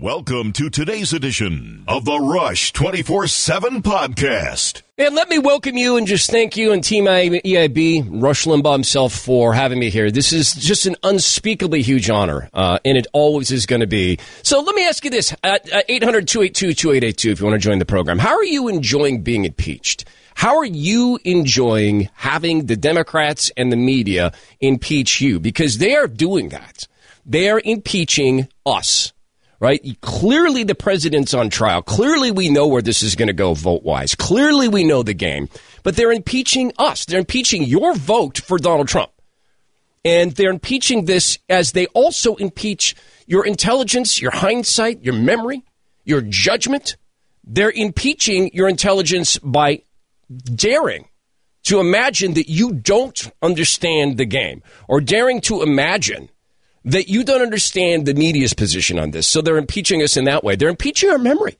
Welcome to today's edition of the Rush 24 7 podcast. And let me welcome you and just thank you and Team EIB, Rush Limbaugh himself, for having me here. This is just an unspeakably huge honor, uh, and it always is going to be. So let me ask you this at 800 282 2882 if you want to join the program. How are you enjoying being impeached? How are you enjoying having the Democrats and the media impeach you? Because they are doing that. They are impeaching us right? Clearly, the president's on trial. Clearly, we know where this is going to go vote wise. Clearly, we know the game. But they're impeaching us. They're impeaching your vote for Donald Trump. And they're impeaching this as they also impeach your intelligence, your hindsight, your memory, your judgment. They're impeaching your intelligence by daring to imagine that you don't understand the game or daring to imagine that you don't understand the media's position on this. So they're impeaching us in that way. They're impeaching our memory.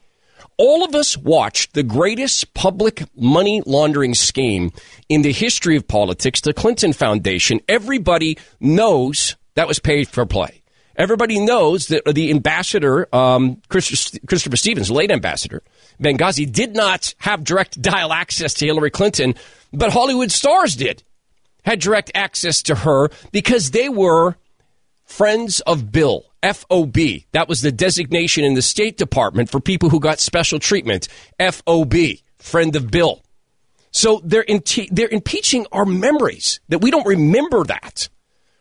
All of us watched the greatest public money laundering scheme in the history of politics, the Clinton Foundation. Everybody knows that was paid for play. Everybody knows that the ambassador, um, Christopher Stevens, late ambassador, Benghazi, did not have direct dial access to Hillary Clinton, but Hollywood stars did, had direct access to her because they were Friends of Bill, FOB. That was the designation in the State Department for people who got special treatment. FOB, Friend of Bill. So they're, they're impeaching our memories that we don't remember that,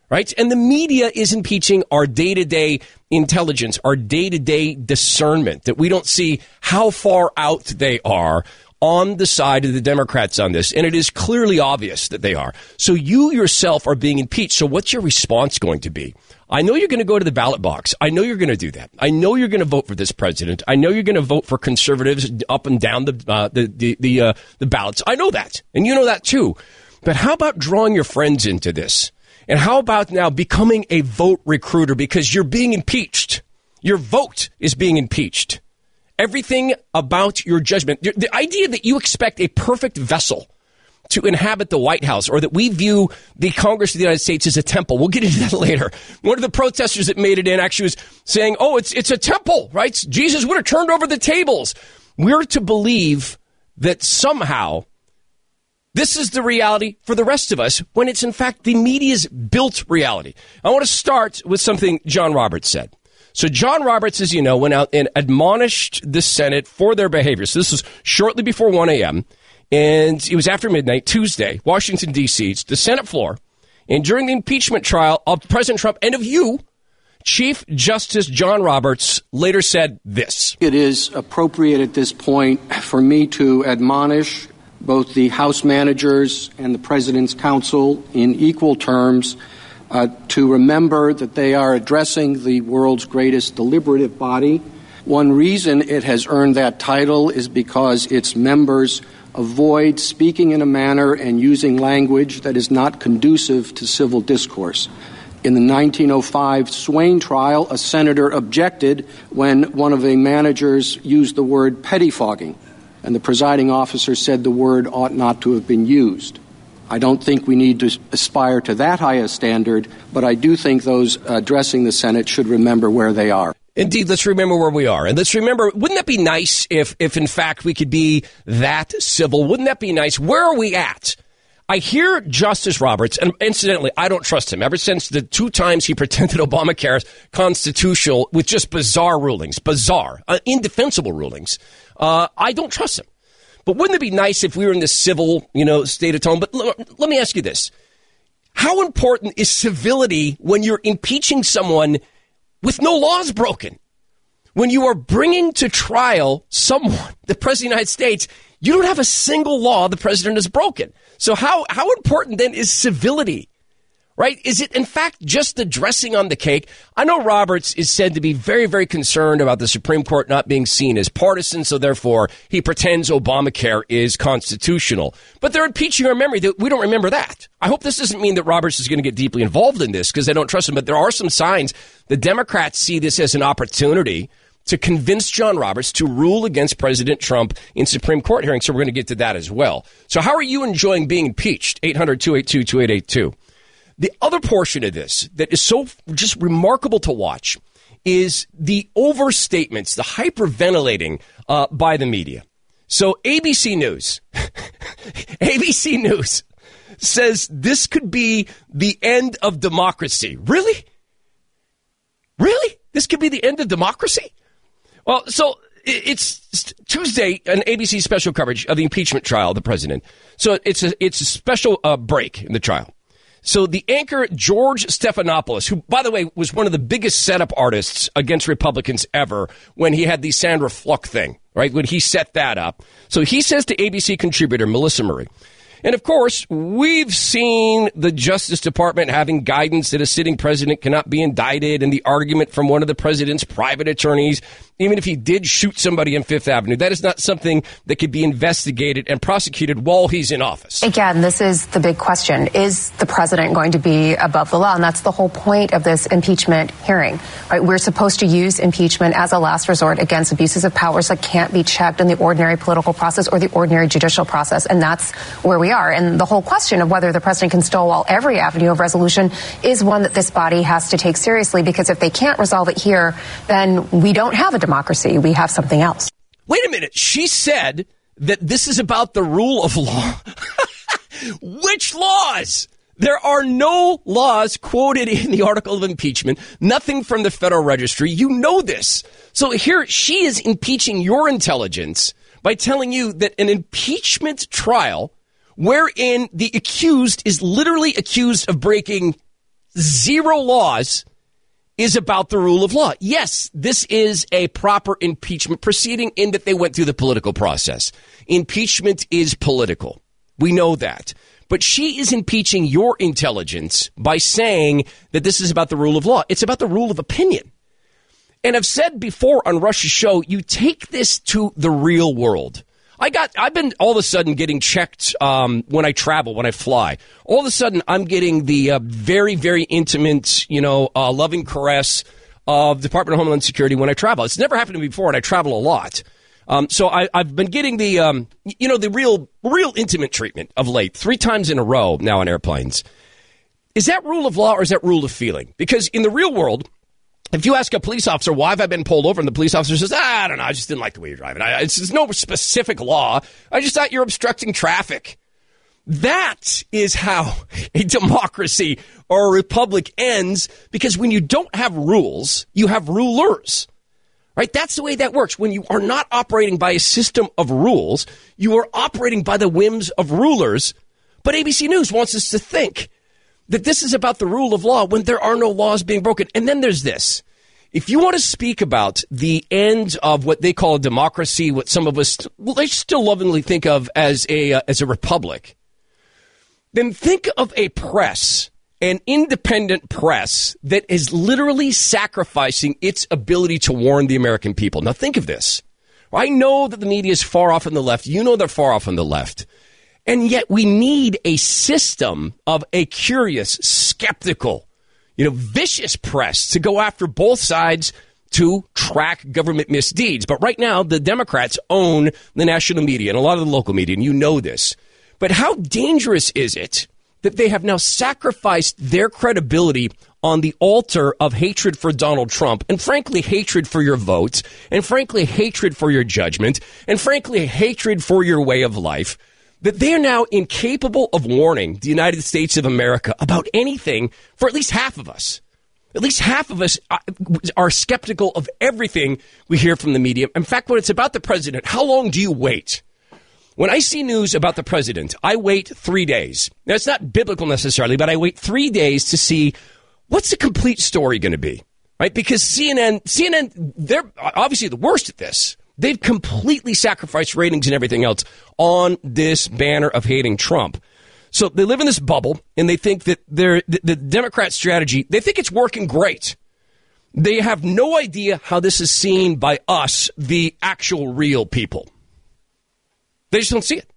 right? And the media is impeaching our day to day intelligence, our day to day discernment that we don't see how far out they are on the side of the Democrats on this, and it is clearly obvious that they are. So you yourself are being impeached. So what's your response going to be? I know you're going to go to the ballot box. I know you're going to do that. I know you're going to vote for this president. I know you're going to vote for conservatives up and down the uh, the the the, uh, the ballots. I know that, and you know that too. But how about drawing your friends into this? And how about now becoming a vote recruiter because you're being impeached? Your vote is being impeached. Everything about your judgment, the idea that you expect a perfect vessel to inhabit the White House or that we view the Congress of the United States as a temple. We'll get into that later. One of the protesters that made it in actually was saying, oh, it's, it's a temple, right? Jesus would have turned over the tables. We're to believe that somehow this is the reality for the rest of us when it's in fact the media's built reality. I want to start with something John Roberts said. So John Roberts, as you know, went out and admonished the Senate for their behavior. So this was shortly before 1 a.m. And it was after midnight, Tuesday, Washington, D.C., it's the Senate floor. And during the impeachment trial of President Trump and of you, Chief Justice John Roberts later said this It is appropriate at this point for me to admonish both the House managers and the President's counsel in equal terms uh, to remember that they are addressing the world's greatest deliberative body. One reason it has earned that title is because its members avoid speaking in a manner and using language that is not conducive to civil discourse. In the 1905 Swayne trial, a senator objected when one of the managers used the word pettifogging, and the presiding officer said the word ought not to have been used. I don't think we need to aspire to that high a standard, but I do think those addressing the Senate should remember where they are. Indeed, let's remember where we are. And let's remember, wouldn't that be nice if, if in fact we could be that civil? Wouldn't that be nice? Where are we at? I hear Justice Roberts, and incidentally, I don't trust him. Ever since the two times he pretended Obamacare is constitutional with just bizarre rulings, bizarre, uh, indefensible rulings, uh, I don't trust him. But wouldn't it be nice if we were in this civil, you know, state of tone? But l- let me ask you this: How important is civility when you're impeaching someone? With no laws broken. When you are bringing to trial someone, the President of the United States, you don't have a single law the President has broken. So how, how important then is civility? Right? Is it in fact just the dressing on the cake? I know Roberts is said to be very, very concerned about the Supreme Court not being seen as partisan, so therefore he pretends Obamacare is constitutional. But they're impeaching our memory that we don't remember that. I hope this doesn't mean that Roberts is going to get deeply involved in this because they don't trust him, but there are some signs the Democrats see this as an opportunity to convince John Roberts to rule against President Trump in Supreme Court hearings. So we're going to get to that as well. So how are you enjoying being impeached? 800 282 2882. The other portion of this that is so just remarkable to watch is the overstatements, the hyperventilating uh, by the media. So ABC News, ABC News says this could be the end of democracy. Really? Really? This could be the end of democracy? Well, so it's Tuesday, an ABC special coverage of the impeachment trial of the president. So it's a it's a special uh, break in the trial. So the anchor George Stephanopoulos, who by the way was one of the biggest setup artists against Republicans ever, when he had the Sandra Fluke thing, right? When he set that up. So he says to ABC contributor Melissa Murray. And of course, we've seen the Justice Department having guidance that a sitting president cannot be indicted, and the argument from one of the president's private attorneys even if he did shoot somebody in Fifth Avenue. That is not something that could be investigated and prosecuted while he's in office. Again, this is the big question. Is the president going to be above the law? And that's the whole point of this impeachment hearing. Right? We're supposed to use impeachment as a last resort against abuses of powers that can't be checked in the ordinary political process or the ordinary judicial process. And that's where we are. And the whole question of whether the president can stonewall every avenue of resolution is one that this body has to take seriously because if they can't resolve it here, then we don't have a democracy. We have something else. Wait a minute. She said that this is about the rule of law. Which laws? There are no laws quoted in the article of impeachment, nothing from the Federal Registry. You know this. So here she is impeaching your intelligence by telling you that an impeachment trial wherein the accused is literally accused of breaking zero laws is about the rule of law. Yes, this is a proper impeachment proceeding in that they went through the political process. Impeachment is political. We know that. But she is impeaching your intelligence by saying that this is about the rule of law. It's about the rule of opinion. And I've said before on Rush's show, you take this to the real world. I got, I've been all of a sudden getting checked um, when I travel, when I fly. All of a sudden, I'm getting the uh, very, very intimate, you know, uh, loving caress of Department of Homeland Security when I travel. It's never happened to me before, and I travel a lot. Um, so I, have been getting the, um, you know, the real, real intimate treatment of late, three times in a row now on airplanes. Is that rule of law or is that rule of feeling? Because in the real world, if you ask a police officer, why have I been pulled over? And the police officer says, ah, I don't know. I just didn't like the way you're driving. I, it's, it's no specific law. I just thought you're obstructing traffic. That is how a democracy or a republic ends because when you don't have rules, you have rulers. Right? That's the way that works. When you are not operating by a system of rules, you are operating by the whims of rulers. But ABC News wants us to think that this is about the rule of law when there are no laws being broken. And then there's this. If you want to speak about the end of what they call a democracy, what some of us well, they still lovingly think of as a uh, as a republic, then think of a press, an independent press that is literally sacrificing its ability to warn the American people. Now think of this. I know that the media is far off on the left. You know they're far off on the left. And yet we need a system of a curious, skeptical, you know, vicious press to go after both sides to track government misdeeds. But right now, the Democrats own the national media and a lot of the local media, and you know this. But how dangerous is it that they have now sacrificed their credibility on the altar of hatred for Donald Trump, and frankly, hatred for your votes, and frankly, hatred for your judgment, and frankly, hatred for your way of life? That they are now incapable of warning the United States of America about anything for at least half of us. At least half of us uh, are skeptical of everything we hear from the media. In fact, when it's about the president, how long do you wait? When I see news about the president, I wait three days. Now, it's not biblical necessarily, but I wait three days to see what's the complete story going to be, right? Because CNN, CNN, they're obviously the worst at this. They've completely sacrificed ratings and everything else on this banner of hating Trump. So they live in this bubble and they think that the, the Democrat strategy, they think it's working great. They have no idea how this is seen by us, the actual real people. They just don't see it.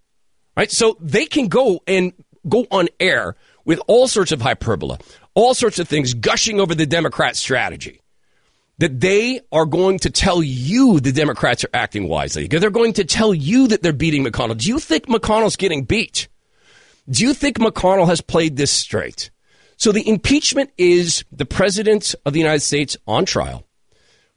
Right? So they can go and go on air with all sorts of hyperbole, all sorts of things gushing over the Democrat strategy that they are going to tell you the Democrats are acting wisely. They're going to tell you that they're beating McConnell. Do you think McConnell's getting beat? Do you think McConnell has played this straight? So the impeachment is the president of the United States on trial.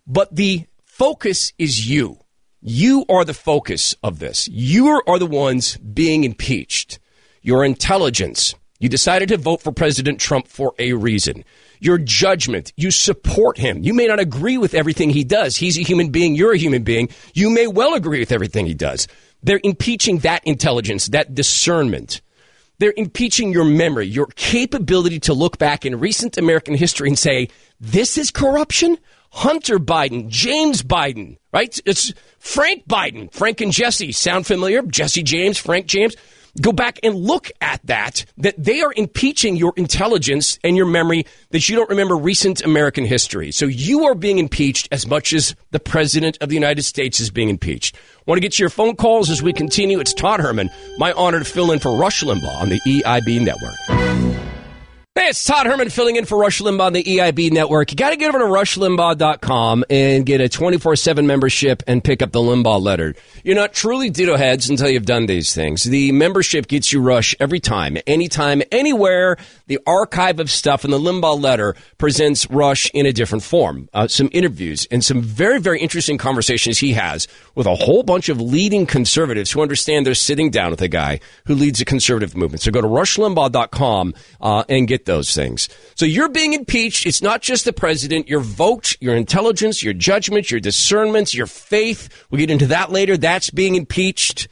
But the focus is you. You are the focus of this. You are the ones being impeached. Your intelligence. You decided to vote for President Trump for a reason. Your judgment. You support him. You may not agree with everything he does. He's a human being. You're a human being. You may well agree with everything he does. They're impeaching that intelligence, that discernment. They're impeaching your memory, your capability to look back in recent American history and say, this is corruption? Hunter Biden, James Biden, right? It's Frank Biden, Frank and Jesse. Sound familiar? Jesse James, Frank James. Go back and look at that, that they are impeaching your intelligence and your memory that you don't remember recent American history. So you are being impeached as much as the President of the United States is being impeached. Want to get to your phone calls as we continue? It's Todd Herman. My honor to fill in for Rush Limbaugh on the EIB network. Hey, it's Todd Herman filling in for Rush Limbaugh on the EIB network. You got to get over to rushlimbaugh.com and get a 24 7 membership and pick up the Limbaugh letter. You're not truly ditto heads until you've done these things. The membership gets you Rush every time, anytime, anywhere. The archive of stuff in the Limbaugh letter presents Rush in a different form. Uh, some interviews and some very, very interesting conversations he has with a whole bunch of leading conservatives who understand they're sitting down with a guy who leads a conservative movement. So go to rushlimbaugh.com uh, and get those things. So you're being impeached. It's not just the president. Your vote, your intelligence, your judgment, your discernments, your faith. We'll get into that later. That's being impeached.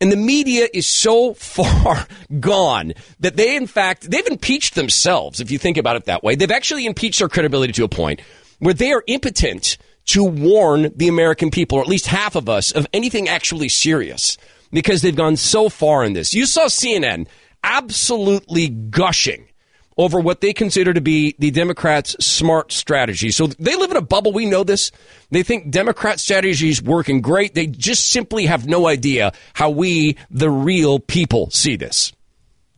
And the media is so far gone that they, in fact, they've impeached themselves, if you think about it that way. They've actually impeached their credibility to a point where they are impotent to warn the American people, or at least half of us, of anything actually serious because they've gone so far in this. You saw CNN absolutely gushing over what they consider to be the Democrats' smart strategy. So they live in a bubble. We know this. They think Democrat strategy is working great. They just simply have no idea how we, the real people, see this.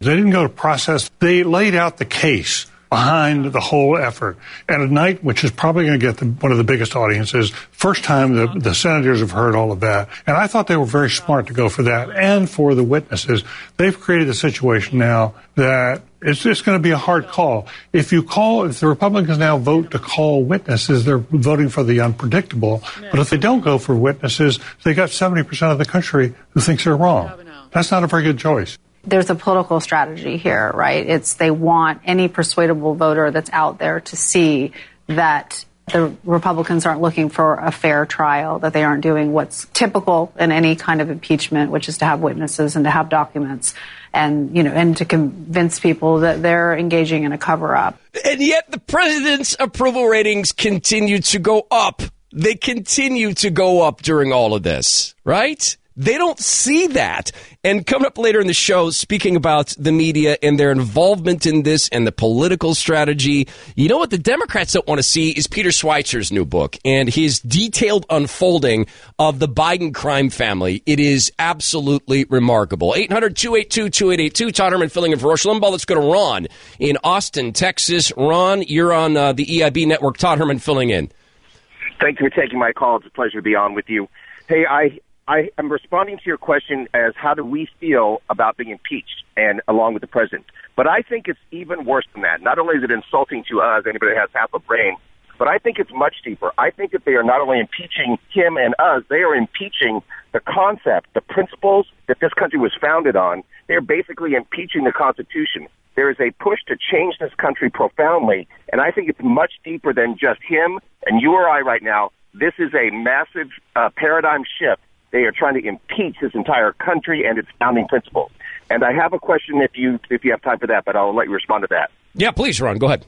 They didn't go to process. They laid out the case behind the whole effort. And a night, which is probably going to get the, one of the biggest audiences, first time the, the senators have heard all of that. And I thought they were very smart to go for that and for the witnesses. They've created a situation now that it's just going to be a hard call. If you call, if the Republicans now vote to call witnesses, they're voting for the unpredictable. But if they don't go for witnesses, they got 70% of the country who thinks they're wrong. That's not a very good choice there's a political strategy here, right? It's they want any persuadable voter that's out there to see that the Republicans aren't looking for a fair trial, that they aren't doing what's typical in any kind of impeachment, which is to have witnesses and to have documents and, you know, and to convince people that they're engaging in a cover up. And yet the president's approval ratings continue to go up. They continue to go up during all of this, right? They don't see that. And coming up later in the show, speaking about the media and their involvement in this and the political strategy, you know what the Democrats don't want to see is Peter Schweizer's new book and his detailed unfolding of the Biden crime family. It is absolutely remarkable. 800 282 2882. Todd Herman filling in for Rush Limbaugh. Let's go to Ron in Austin, Texas. Ron, you're on uh, the EIB network. Todd Herman filling in. Thank you for taking my call. It's a pleasure to be on with you. Hey, I I am responding to your question as how do we feel about being impeached and along with the president. But I think it's even worse than that. Not only is it insulting to us, anybody that has half a brain, but I think it's much deeper. I think that they are not only impeaching him and us, they are impeaching the concept, the principles that this country was founded on. They're basically impeaching the Constitution. There is a push to change this country profoundly, and I think it's much deeper than just him and you or I right now. This is a massive uh, paradigm shift they are trying to impeach this entire country and its founding principles. And I have a question if you if you have time for that, but I'll let you respond to that. Yeah, please, Ron. Go ahead.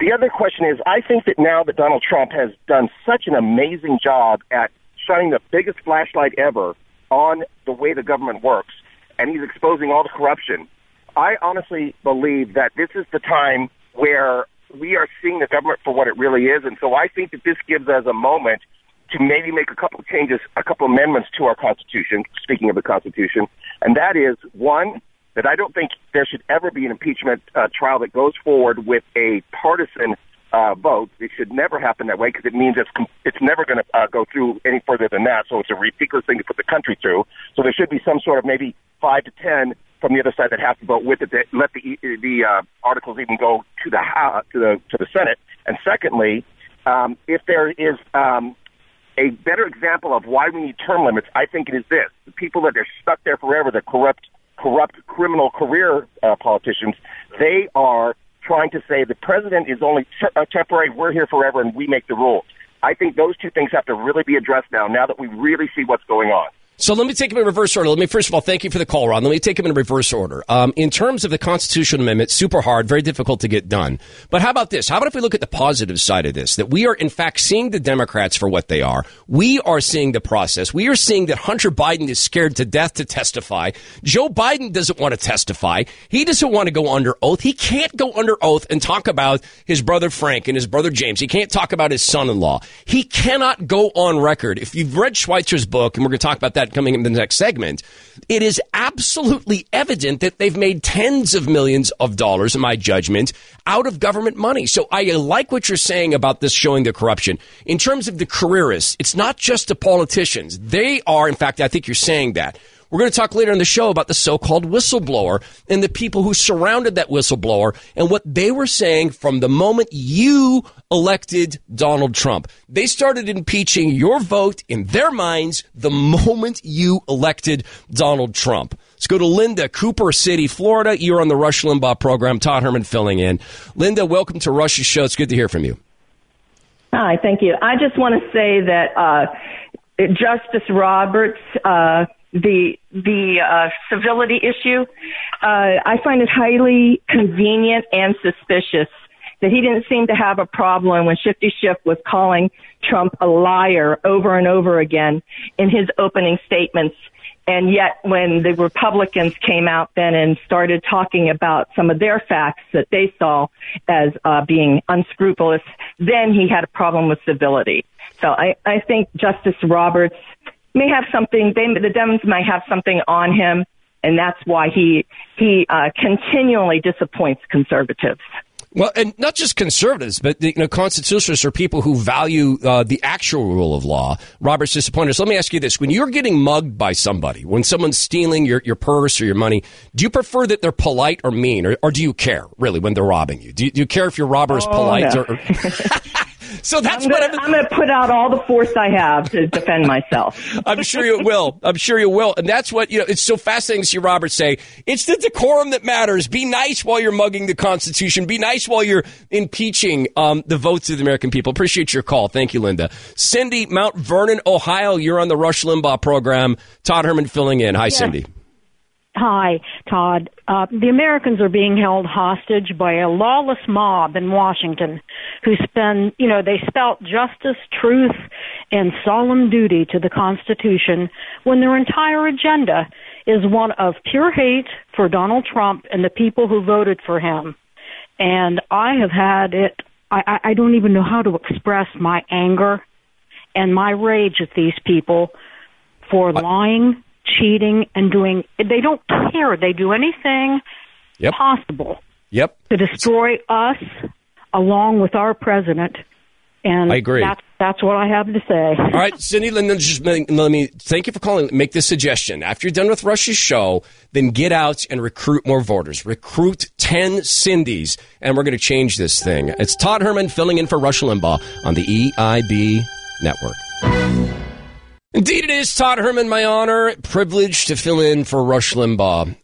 The other question is, I think that now that Donald Trump has done such an amazing job at shining the biggest flashlight ever on the way the government works, and he's exposing all the corruption, I honestly believe that this is the time where we are seeing the government for what it really is. And so I think that this gives us a moment to maybe make a couple of changes, a couple of amendments to our Constitution, speaking of the Constitution, and that is one, that I don't think there should ever be an impeachment uh, trial that goes forward with a partisan uh, vote. It should never happen that way because it means it's it's never going to uh, go through any further than that. So it's a ridiculous thing to put the country through. So there should be some sort of maybe five to ten from the other side that have to vote with it. That let the the uh, articles even go to the to the to the Senate. And secondly, um, if there is um, a better example of why we need term limits, I think it is this: the people that are stuck there forever, the corrupt, corrupt criminal career uh, politicians, they are trying to say the president is only te- uh, temporary, we're here forever, and we make the rules. I think those two things have to really be addressed now. Now that we really see what's going on. So let me take them in reverse order. Let me first of all thank you for the call, Ron. Let me take them in reverse order. Um, in terms of the constitutional amendment, super hard, very difficult to get done. But how about this? How about if we look at the positive side of this? That we are in fact seeing the Democrats for what they are. We are seeing the process. We are seeing that Hunter Biden is scared to death to testify. Joe Biden doesn't want to testify. He doesn't want to go under oath. He can't go under oath and talk about his brother Frank and his brother James. He can't talk about his son-in-law. He cannot go on record. If you've read Schweizer's book, and we're going to talk about that coming in the next segment, it is absolutely evident that they've made tens of millions of dollars, in my judgment, out of government money. So I like what you're saying about this showing the corruption. In terms of the careerists, it's not just the politicians. They are, in fact, I think you're saying that. We're going to talk later in the show about the so-called whistleblower and the people who surrounded that whistleblower and what they were saying from the moment you elected Donald Trump. They started impeaching your vote in their minds the moment you elected Donald Trump. Let's go to Linda, Cooper City, Florida. You're on the Rush Limbaugh program. Todd Herman filling in. Linda, welcome to Rush's show. It's good to hear from you. Hi, thank you. I just want to say that uh, Justice Roberts uh, the the uh, civility issue. Uh, I find it highly convenient and suspicious that he didn't seem to have a problem when Shifty Schiff was calling Trump a liar over and over again in his opening statements. And yet when the Republicans came out then and started talking about some of their facts that they saw as uh, being unscrupulous, then he had a problem with civility. So I, I think Justice Roberts may have something. They, the Dems might have something on him, and that's why he he uh, continually disappoints conservatives. Well, and not just conservatives, but you know, constitutionalists are people who value uh, the actual rule of law. Robert's disappointed. So let me ask you this: When you're getting mugged by somebody, when someone's stealing your, your purse or your money, do you prefer that they're polite or mean, or, or do you care really when they're robbing you? Do you, do you care if your robber is oh, polite no. or? So that's I'm what gonna, I'm going to put out all the force I have to defend myself. I'm sure you will. I'm sure you will. And that's what, you know, it's so fascinating to see Robert say, it's the decorum that matters. Be nice while you're mugging the Constitution. Be nice while you're impeaching um, the votes of the American people. Appreciate your call. Thank you, Linda. Cindy, Mount Vernon, Ohio, you're on the Rush Limbaugh program. Todd Herman filling in. Hi, Cindy. Hi, Todd. Uh, the Americans are being held hostage by a lawless mob in Washington who spend, you know, they spout justice, truth, and solemn duty to the Constitution when their entire agenda is one of pure hate for Donald Trump and the people who voted for him. And I have had it, I, I don't even know how to express my anger and my rage at these people for lying cheating and doing they don't care they do anything yep. possible yep to destroy us along with our president and I agree. That's, that's what I have to say. All right, Cindy, let me, just, let me thank you for calling. Make this suggestion. After you're done with Rush's show, then get out and recruit more voters. Recruit 10 Cindy's, and we're going to change this thing. It's Todd Herman filling in for Rush Limbaugh on the EIB network. Indeed, it is Todd Herman, my honor, privilege to fill in for Rush Limbaugh.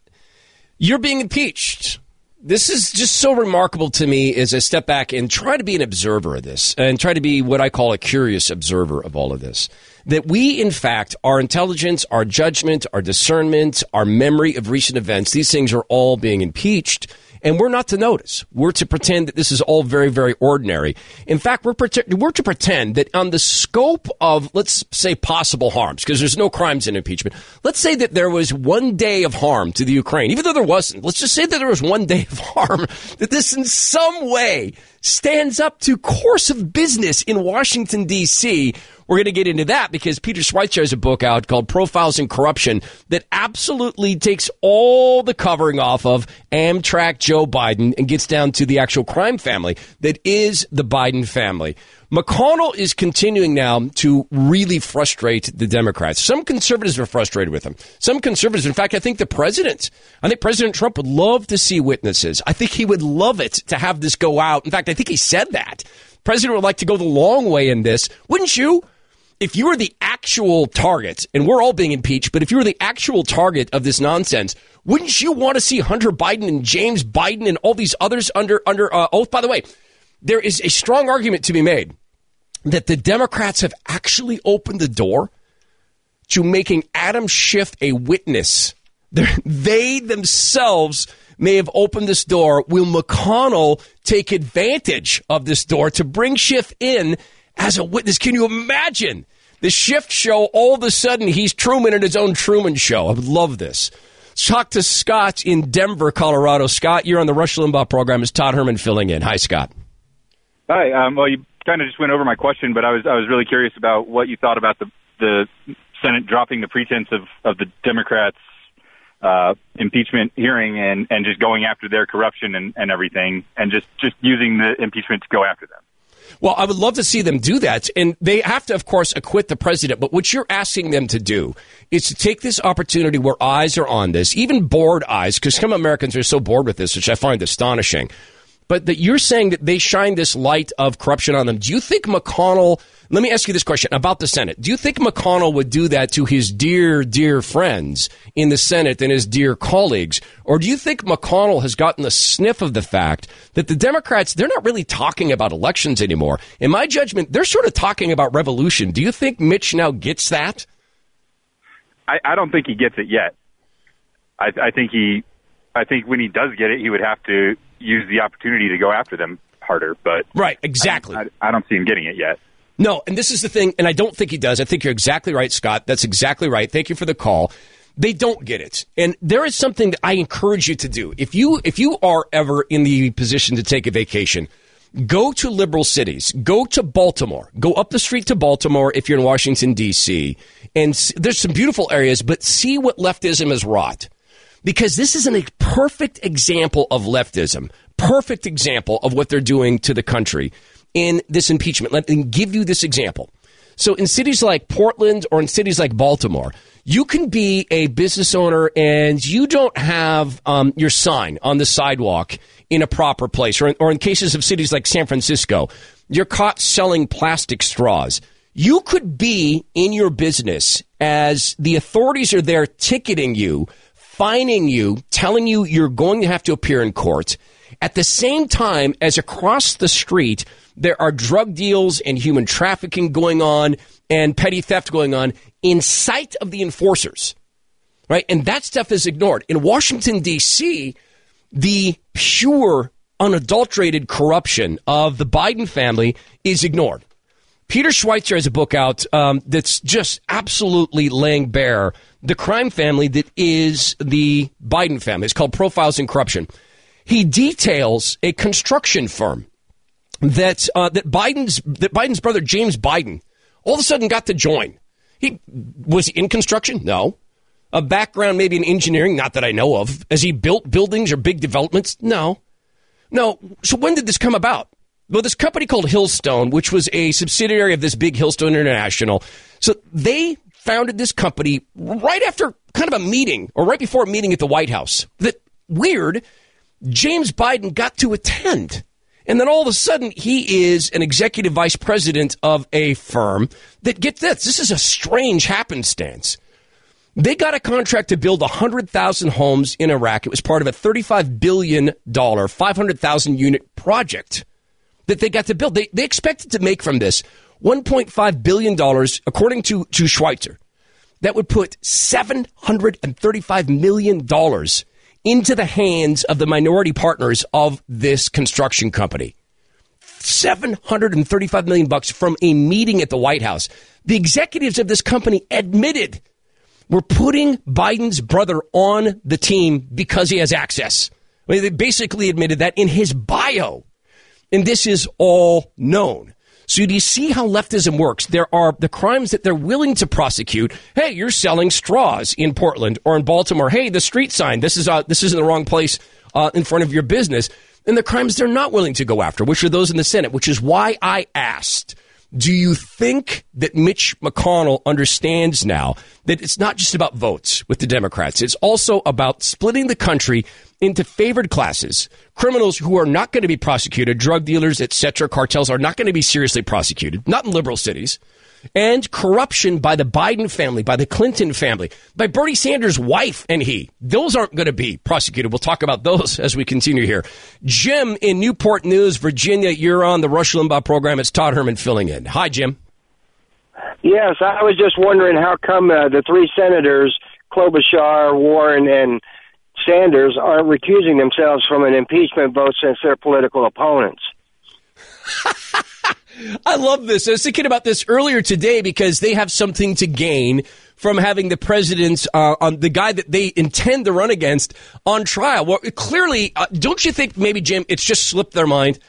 You're being impeached. This is just so remarkable to me as I step back and try to be an observer of this and try to be what I call a curious observer of all of this. That we, in fact, our intelligence, our judgment, our discernment, our memory of recent events, these things are all being impeached and we're not to notice. We're to pretend that this is all very, very ordinary. In fact, we're, we're to pretend that on the scope of, let's say, possible harms, because there's no crimes in impeachment. Let's say that there was one day of harm to the Ukraine, even though there wasn't. Let's just say that there was one day of harm, that this in some way stands up to course of business in Washington, D.C., we're going to get into that because Peter Schweizer has a book out called Profiles in Corruption that absolutely takes all the covering off of Amtrak Joe Biden and gets down to the actual crime family that is the Biden family. McConnell is continuing now to really frustrate the Democrats. Some conservatives are frustrated with him. Some conservatives, in fact, I think the president, I think President Trump would love to see witnesses. I think he would love it to have this go out. In fact, I think he said that President would like to go the long way in this, wouldn't you? If you were the actual target, and we're all being impeached, but if you were the actual target of this nonsense, wouldn't you want to see Hunter Biden and James Biden and all these others under under uh, oath? By the way, there is a strong argument to be made that the Democrats have actually opened the door to making Adam Schiff a witness. they themselves may have opened this door. Will McConnell take advantage of this door to bring Schiff in as a witness? Can you imagine the shift show? All of a sudden, he's Truman in his own Truman show. I would love this. Talk to Scott in Denver, Colorado. Scott, you're on the Rush Limbaugh program. Is Todd Herman filling in? Hi, Scott. Hi. Um, well, you kind of just went over my question, but I was I was really curious about what you thought about the the Senate dropping the pretense of of the Democrats uh, impeachment hearing and and just going after their corruption and and everything, and just just using the impeachment to go after them. Well, I would love to see them do that. And they have to, of course, acquit the president. But what you're asking them to do is to take this opportunity where eyes are on this, even bored eyes, because some Americans are so bored with this, which I find astonishing. But that you're saying that they shine this light of corruption on them. Do you think McConnell let me ask you this question about the Senate. Do you think McConnell would do that to his dear, dear friends in the Senate and his dear colleagues? Or do you think McConnell has gotten the sniff of the fact that the Democrats, they're not really talking about elections anymore? In my judgment, they're sort of talking about revolution. Do you think Mitch now gets that? I, I don't think he gets it yet. I, I think he, I think when he does get it, he would have to use the opportunity to go after them harder. But right, exactly. I, I, I don't see him getting it yet. No, and this is the thing, and I don't think he does. I think you're exactly right, Scott. That's exactly right. Thank you for the call. They don't get it. And there is something that I encourage you to do. If you if you are ever in the position to take a vacation, go to liberal cities. Go to Baltimore. Go up the street to Baltimore if you're in Washington D.C. And there's some beautiful areas, but see what leftism has wrought. Because this is a perfect example of leftism. Perfect example of what they're doing to the country in this impeachment. Let me give you this example. So in cities like Portland or in cities like Baltimore, you can be a business owner and you don't have um, your sign on the sidewalk in a proper place. Or in, or in cases of cities like San Francisco, you're caught selling plastic straws. You could be in your business as the authorities are there ticketing you, fining you, telling you you're going to have to appear in court. At the same time as across the street, there are drug deals and human trafficking going on and petty theft going on in sight of the enforcers. Right? And that stuff is ignored. In Washington, D.C., the pure, unadulterated corruption of the Biden family is ignored. Peter Schweizer has a book out um, that's just absolutely laying bare the crime family that is the Biden family. It's called Profiles in Corruption. He details a construction firm that uh, that Biden's that Biden's brother James Biden all of a sudden got to join. He was in construction, no. A background maybe in engineering, not that I know of. Has he built buildings or big developments? No, no. So when did this come about? Well, this company called Hillstone, which was a subsidiary of this big Hillstone International, so they founded this company right after kind of a meeting or right before a meeting at the White House. That weird. James Biden got to attend. And then all of a sudden, he is an executive vice president of a firm that, get this, this is a strange happenstance. They got a contract to build 100,000 homes in Iraq. It was part of a $35 billion, 500,000 unit project that they got to build. They, they expected to make from this $1.5 billion, according to, to Schweizer. That would put $735 million into the hands of the minority partners of this construction company. 735 million bucks from a meeting at the White House. The executives of this company admitted we're putting Biden's brother on the team because he has access. They basically admitted that in his bio. And this is all known. So do you see how leftism works? There are the crimes that they're willing to prosecute. Hey, you're selling straws in Portland or in Baltimore. Hey, the street sign. This is uh, this is in the wrong place uh, in front of your business. And the crimes they're not willing to go after, which are those in the Senate, which is why I asked Do you think that Mitch McConnell understands now that it's not just about votes with the Democrats? It's also about splitting the country into favored classes. Criminals who are not going to be prosecuted, drug dealers, etc., cartels are not going to be seriously prosecuted, not in liberal cities and corruption by the Biden family, by the Clinton family, by Bernie Sanders' wife and he. Those aren't going to be prosecuted. We'll talk about those as we continue here. Jim in Newport News, Virginia, you're on the Rush Limbaugh program. It's Todd Herman filling in. Hi, Jim. Yes, I was just wondering how come uh, the three senators, Klobuchar, Warren, and Sanders, aren't recusing themselves from an impeachment vote since they're political opponents. I love this. I was thinking about this earlier today because they have something to gain from having the president uh, on the guy that they intend to run against on trial. Well, clearly, uh, don't you think maybe Jim, it's just slipped their mind?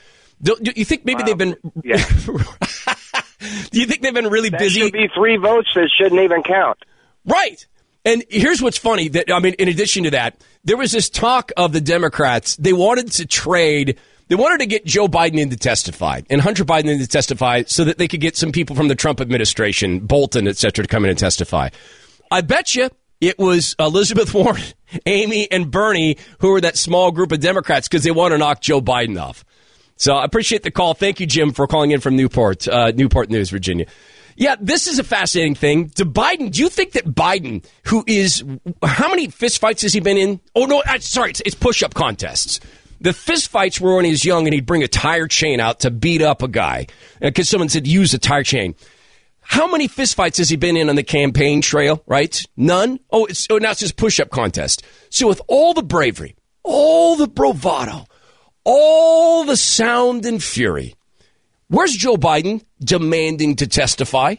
Do, do you think maybe wow. they've been? Yeah. do you think they've been really that busy? Should be three votes that shouldn't even count. Right. And here's what's funny that I mean, in addition to that, there was this talk of the Democrats. They wanted to trade they wanted to get Joe Biden in to testify and Hunter Biden in to testify so that they could get some people from the Trump administration, Bolton, et cetera, to come in and testify. I bet you it was Elizabeth Warren, Amy, and Bernie who were that small group of Democrats because they want to knock Joe Biden off. So I appreciate the call. Thank you, Jim, for calling in from Newport, uh, Newport News, Virginia. Yeah, this is a fascinating thing. To Biden, do you think that Biden, who is how many fistfights has he been in? Oh no, sorry, it's, it's push-up contests. The fistfights were when he was young and he'd bring a tire chain out to beat up a guy because uh, someone said use a tire chain. How many fistfights has he been in on the campaign trail, right? None? Oh, it's, oh, now it's just push up contest. So, with all the bravery, all the bravado, all the sound and fury, where's Joe Biden demanding to testify?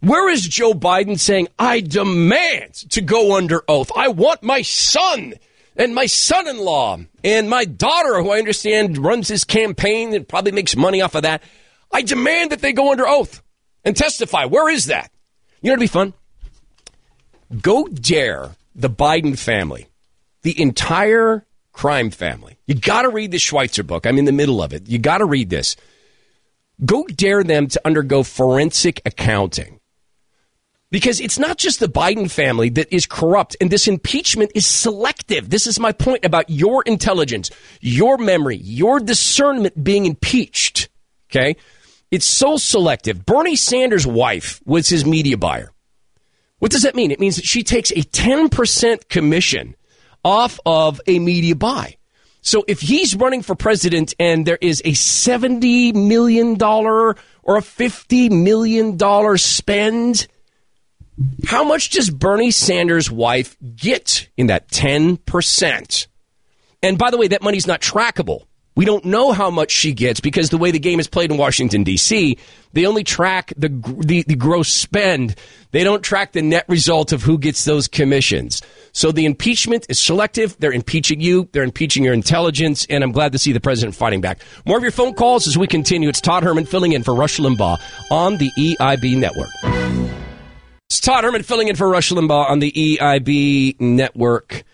Where is Joe Biden saying, I demand to go under oath? I want my son and my son in law and my daughter, who I understand runs his campaign and probably makes money off of that. I demand that they go under oath and testify. Where is that? You know, it'd be fun. Go dare the Biden family, the entire crime family. You got to read the Schweizer book. I'm in the middle of it. You got to read this. Go dare them to undergo forensic accounting because it's not just the Biden family that is corrupt, and this impeachment is selective. This is my point about your intelligence, your memory, your discernment being impeached. Okay? It's so selective. Bernie Sanders' wife was his media buyer. What does that mean? It means that she takes a 10% commission off of a media buy. So if he's running for president and there is a $70 million or a $50 million spend, how much does Bernie Sanders' wife get in that 10%? And by the way, that money's not trackable. We don't know how much she gets because the way the game is played in Washington, D.C., they only track the, the, the, gross spend. They don't track the net result of who gets those commissions. So the impeachment is selective. They're impeaching you. They're impeaching your intelligence. And I'm glad to see the president fighting back. More of your phone calls as we continue. It's Todd Herman filling in for Rush Limbaugh on the EIB network. It's Todd Herman filling in for Rush Limbaugh on the EIB network.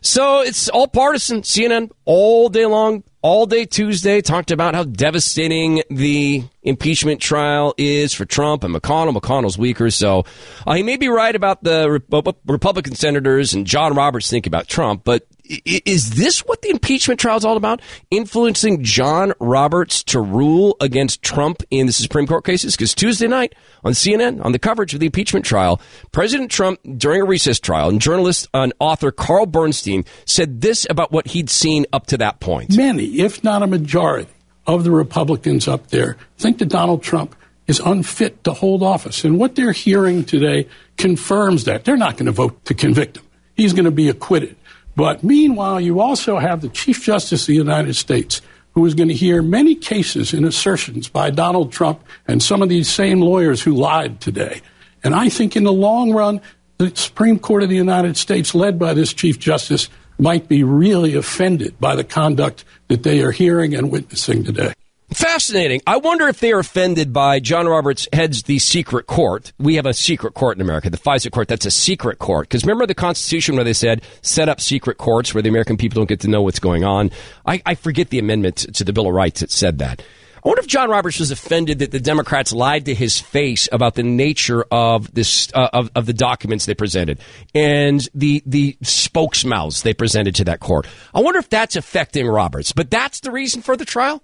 So it's all partisan. CNN all day long, all day Tuesday talked about how devastating the impeachment trial is for Trump and McConnell. McConnell's weaker, so uh, he may be right about the Republican senators and John Roberts think about Trump, but is this what the impeachment trial is all about? Influencing John Roberts to rule against Trump in the Supreme Court cases? Because Tuesday night on CNN, on the coverage of the impeachment trial, President Trump, during a recess trial, and journalist and author Carl Bernstein said this about what he'd seen up to that point. Many, if not a majority, of the Republicans up there think that Donald Trump is unfit to hold office. And what they're hearing today confirms that. They're not going to vote to convict him. He's going to be acquitted. But meanwhile, you also have the Chief Justice of the United States, who is going to hear many cases and assertions by Donald Trump and some of these same lawyers who lied today. And I think in the long run, the Supreme Court of the United States, led by this Chief Justice, might be really offended by the conduct that they are hearing and witnessing today. Fascinating. I wonder if they are offended by John Roberts heads the secret court. We have a secret court in America, the FISA court. That's a secret court. Because remember the Constitution where they said set up secret courts where the American people don't get to know what's going on? I, I forget the amendment to the Bill of Rights that said that. I wonder if John Roberts was offended that the Democrats lied to his face about the nature of this uh, of, of the documents they presented and the the spokesmouths they presented to that court. I wonder if that's affecting Roberts. But that's the reason for the trial.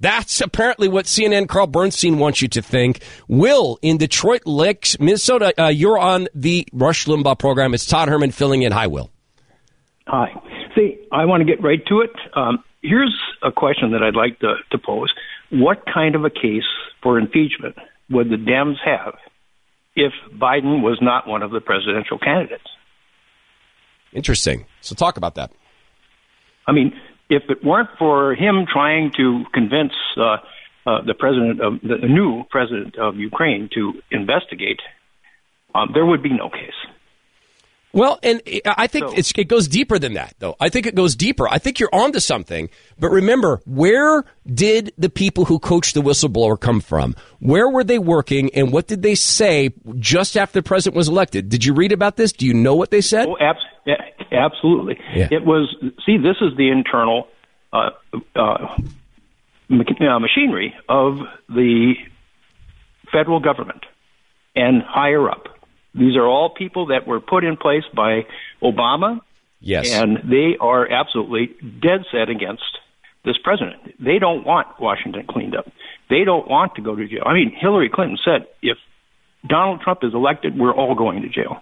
That's apparently what CNN Carl Bernstein wants you to think. Will in Detroit Lakes, Minnesota, uh, you're on the Rush Limbaugh program. It's Todd Herman filling in. Hi, Will. Hi. See, I want to get right to it. Um, here's a question that I'd like to, to pose. What kind of a case for impeachment would the Dems have if Biden was not one of the presidential candidates? Interesting. So talk about that. I mean, if it weren't for him trying to convince uh, uh, the president of the new president of Ukraine to investigate, um, there would be no case. Well, and I think so, it goes deeper than that, though. I think it goes deeper. I think you're onto something. But remember, where did the people who coached the whistleblower come from? Where were they working, and what did they say just after the president was elected? Did you read about this? Do you know what they said? Oh, ab- absolutely. Yeah. It was. See, this is the internal uh, uh, machinery of the federal government and higher up. These are all people that were put in place by Obama. Yes. And they are absolutely dead set against this president. They don't want Washington cleaned up. They don't want to go to jail. I mean, Hillary Clinton said if Donald Trump is elected, we're all going to jail.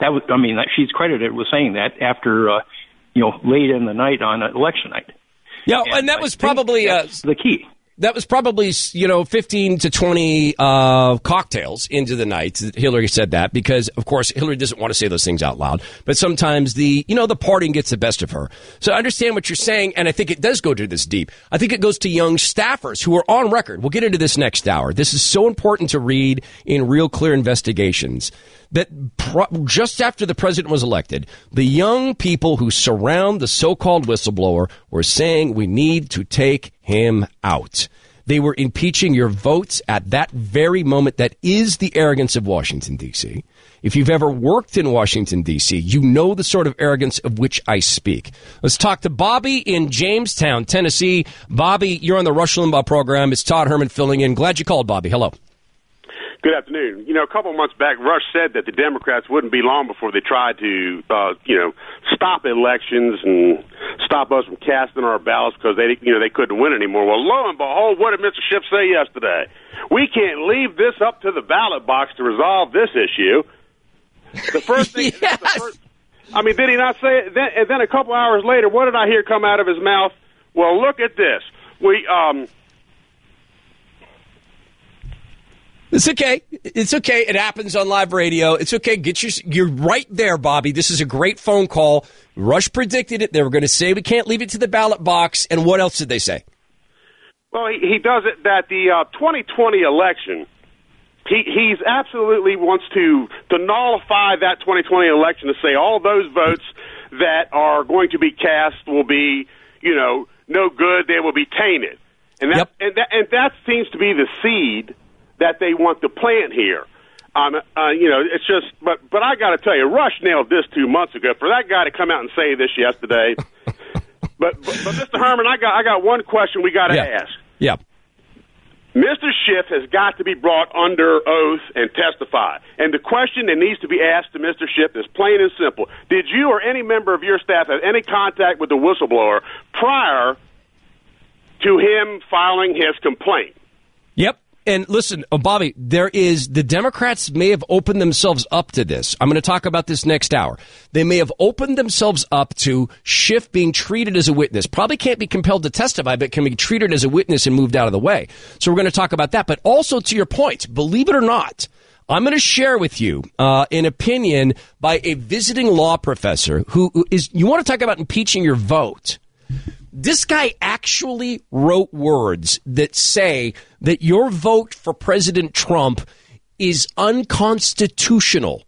That was, I mean, she's credited with saying that after, uh, you know, late in the night on election night. Yeah, and, and that was probably uh, the key that was probably you know 15 to 20 uh, cocktails into the night. Hillary said that because of course hillary doesn't want to say those things out loud but sometimes the you know the parting gets the best of her. So i understand what you're saying and i think it does go to this deep. I think it goes to young staffers who are on record. We'll get into this next hour. This is so important to read in real clear investigations that pro- just after the president was elected, the young people who surround the so called whistleblower were saying we need to take him out. They were impeaching your votes at that very moment. That is the arrogance of Washington, D.C. If you've ever worked in Washington, D.C., you know the sort of arrogance of which I speak. Let's talk to Bobby in Jamestown, Tennessee. Bobby, you're on the Rush Limbaugh program. It's Todd Herman filling in. Glad you called, Bobby. Hello. Good afternoon. You know, a couple of months back, Rush said that the Democrats wouldn't be long before they tried to, uh, you know, stop elections and stop us from casting our ballots because they, you know, they couldn't win anymore. Well, lo and behold, what did Mr. Schiff say yesterday? We can't leave this up to the ballot box to resolve this issue. The first thing, yes. the first, I mean, did he not say it? Then, and then a couple hours later, what did I hear come out of his mouth? Well, look at this. We, um, It's okay. It's okay. It happens on live radio. It's okay. Get your, you're right there, Bobby. This is a great phone call. Rush predicted it. They were going to say we can't leave it to the ballot box. And what else did they say? Well, he, he does it that the uh, 2020 election. He he's absolutely wants to to nullify that 2020 election to say all those votes that are going to be cast will be you know no good. They will be tainted, and that Yep. and that and that seems to be the seed that they want to plant here. Um, uh, you know, it's just, but but I got to tell you, Rush nailed this two months ago. For that guy to come out and say this yesterday, but, but but Mr. Herman, I got I got one question we got to Yeah. ask. Yeah. Mr. Schiff has got to be brought under oath and testify. And the question that needs to be asked to Mr. Schiff is plain and simple. Did you or any member of your staff have any contact with the whistleblower prior to him filing his complaint? Yep. And listen, oh, Bobby, there is the Democrats may have opened themselves up to this. I'm going to talk about this next hour. They may have opened themselves up to Schiff being treated as a witness. Probably can't be compelled to testify, but can be treated as a witness and moved out of the way. So we're going to talk about that. But also to your point, believe it or not, I'm going to share with you uh, an opinion by a visiting law professor who is. You want to talk about impeaching your vote? This guy actually wrote words that say that your vote for President Trump is unconstitutional.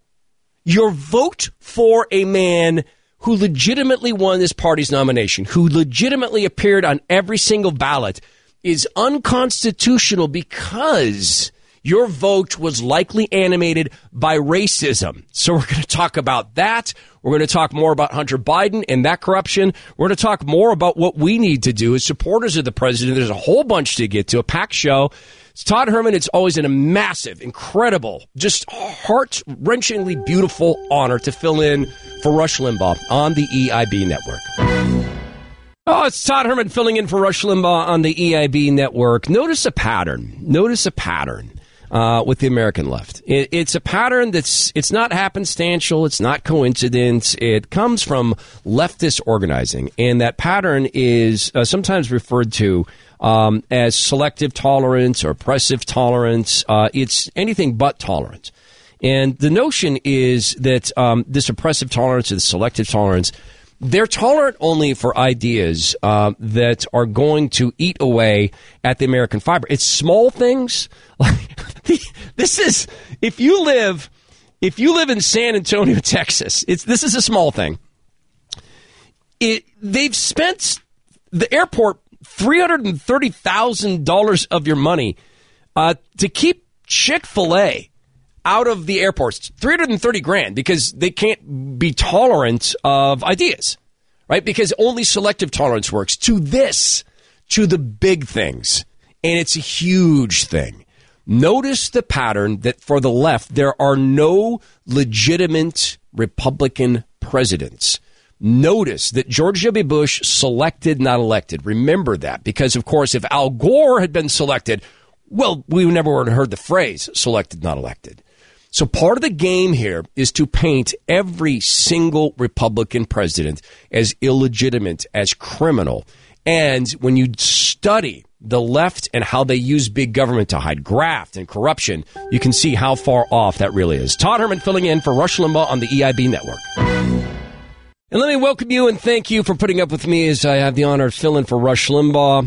Your vote for a man who legitimately won this party's nomination, who legitimately appeared on every single ballot, is unconstitutional because your vote was likely animated by racism. So we're going to talk about that. We're going to talk more about Hunter Biden and that corruption. We're going to talk more about what we need to do as supporters of the president. There's a whole bunch to get to, a packed show. It's Todd Herman. It's always a massive, incredible, just heart wrenchingly beautiful honor to fill in for Rush Limbaugh on the EIB network. Oh, it's Todd Herman filling in for Rush Limbaugh on the EIB network. Notice a pattern. Notice a pattern uh, with the American left. It, it's a pattern that's it's not happenstantial. It's not coincidence. It comes from leftist organizing, and that pattern is uh, sometimes referred to um, as selective tolerance or oppressive tolerance. Uh, it's anything but tolerance. And the notion is that um, this oppressive tolerance or the selective tolerance they're tolerant only for ideas uh, that are going to eat away at the American fiber. It's small things. Like this is if you live if you live in San Antonio, Texas. It's this is a small thing. It they've spent the airport three hundred and thirty thousand dollars of your money uh, to keep Chick Fil A out of the airports 330 grand because they can't be tolerant of ideas, right? Because only selective tolerance works to this, to the big things. And it's a huge thing. Notice the pattern that for the left, there are no legitimate Republican presidents. Notice that George W. Bush selected, not elected. Remember that because, of course, if Al Gore had been selected, well, we never would have heard the phrase selected, not elected. So part of the game here is to paint every single Republican president as illegitimate, as criminal. And when you study the left and how they use big government to hide graft and corruption, you can see how far off that really is. Todd Herman filling in for Rush Limbaugh on the EIB network. And let me welcome you and thank you for putting up with me as I have the honor of filling for Rush Limbaugh.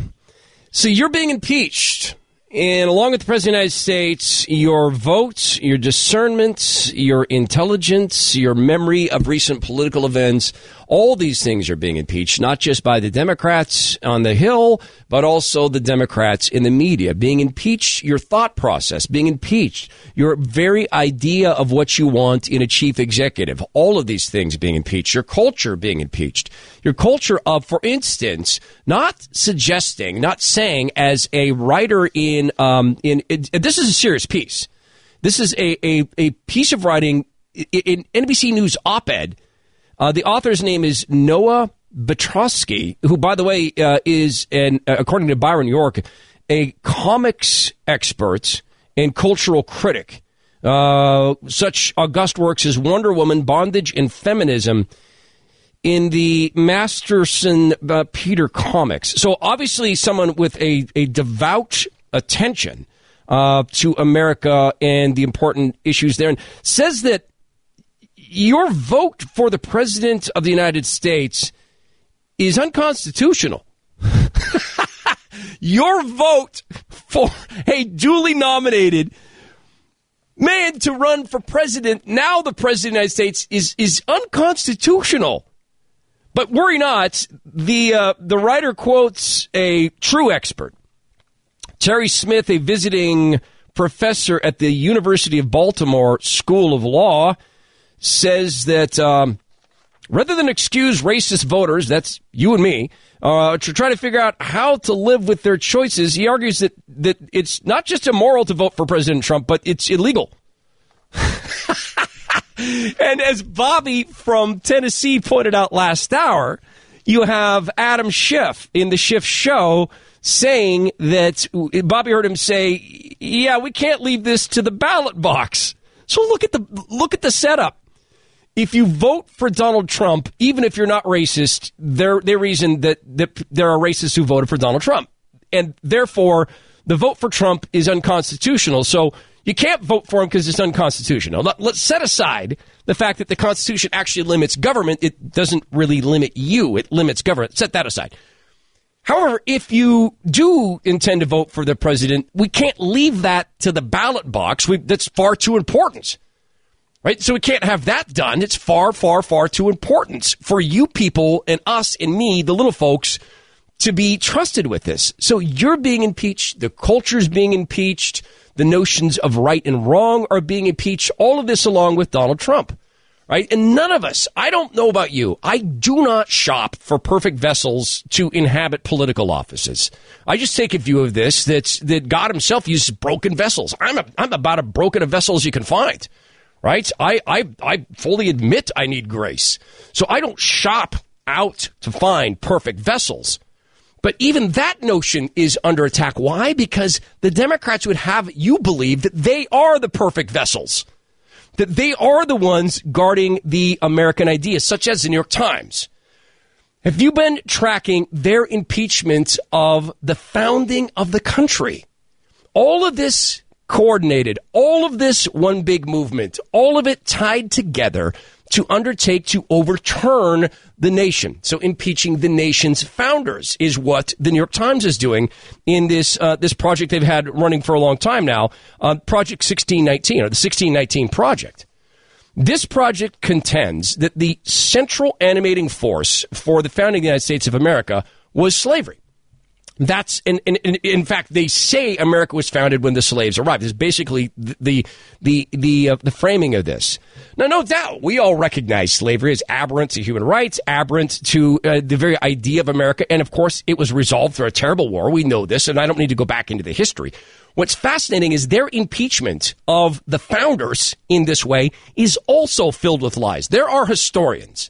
So you're being impeached. And along with the President of the United States, your votes, your discernment, your intelligence, your memory of recent political events, all these things are being impeached, not just by the Democrats on the Hill, but also the Democrats in the media. Being impeached, your thought process, being impeached, your very idea of what you want in a chief executive. All of these things being impeached. Your culture being impeached. Your culture of, for instance, not suggesting, not saying as a writer in, um, in, this is a serious piece. This is a, a, a piece of writing in NBC News op-ed uh, the author's name is Noah Berlatsky, who, by the way, uh, is, an, uh, according to Byron York, a comics expert and cultural critic. Uh, such august works as Wonder Woman, Bondage, and Feminism in the Masterson uh, Peter comics. So, obviously, someone with a, a devout attention uh, to America and the important issues there, and says that your vote for the president of the United States is unconstitutional. your vote for a duly nominated man to run for president, now the president of the United States, is, is unconstitutional. But worry not, the, uh, the writer quotes a true expert, Terry Smith, a visiting professor at the University of Baltimore School of Law says that um, rather than excuse racist voters, that's you and me, uh, to try to figure out how to live with their choices, he argues that, that it's not just immoral to vote for President Trump, but it's illegal. and as Bobby from Tennessee pointed out last hour, you have Adam Schiff in the Schiff show saying that Bobby heard him say, "Yeah, we can't leave this to the ballot box." So look at the look at the setup if you vote for Donald Trump, even if you're not racist, there they reason that, that there are racists who voted for Donald Trump. And therefore, the vote for Trump is unconstitutional. So you can't vote for him because it's unconstitutional. Let's set aside the fact that the Constitution actually limits government. It doesn't really limit you, it limits government. Set that aside. However, if you do intend to vote for the president, we can't leave that to the ballot box. We, that's far too important right? So we can't have that done. It's far, far, far too important for you people and us and me, the little folks, to be trusted with this. So you're being impeached. The culture's being impeached. The notions of right and wrong are being impeached. All of this along with Donald Trump right? And none of us, I don't know about you, I do not shop for perfect vessels to inhabit political offices. I just take a view of this that that God himself uses broken vessels. I'm, a, I'm about as broken a vessel as you can find, right? I, I, I fully admit I need grace. So I don't shop out to find perfect vessels. But even that notion is under attack. Why? Because the Democrats would have you believe that they are the perfect vessels that they are the ones guarding the American idea, such as the New York Times. Have you been tracking their impeachment of the founding of the country? All of this coordinated, all of this one big movement, all of it tied together to undertake to overturn the nation. So impeaching the nation's founders is what the New York Times is doing in this uh, this project they've had running for a long time now, uh, Project 1619 or the 1619 project. This project contends that the central animating force for the founding of the United States of America was slavery. That's in, in, in fact they say America was founded when the slaves arrived. Is basically the the the the, uh, the, framing of this. Now, no doubt, we all recognize slavery as aberrant to human rights, aberrant to uh, the very idea of America, and of course, it was resolved through a terrible war. We know this, and I don't need to go back into the history. What's fascinating is their impeachment of the founders in this way is also filled with lies. There are historians,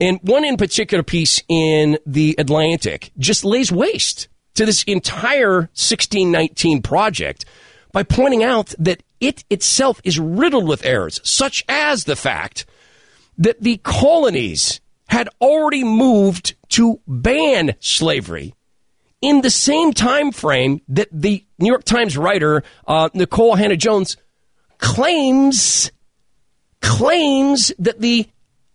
and one in particular piece in the Atlantic just lays waste to this entire 1619 project by pointing out that it itself is riddled with errors, such as the fact that the colonies had already moved to ban slavery in the same time frame that the New York Times writer uh, Nikole Hannah-Jones claims claims that the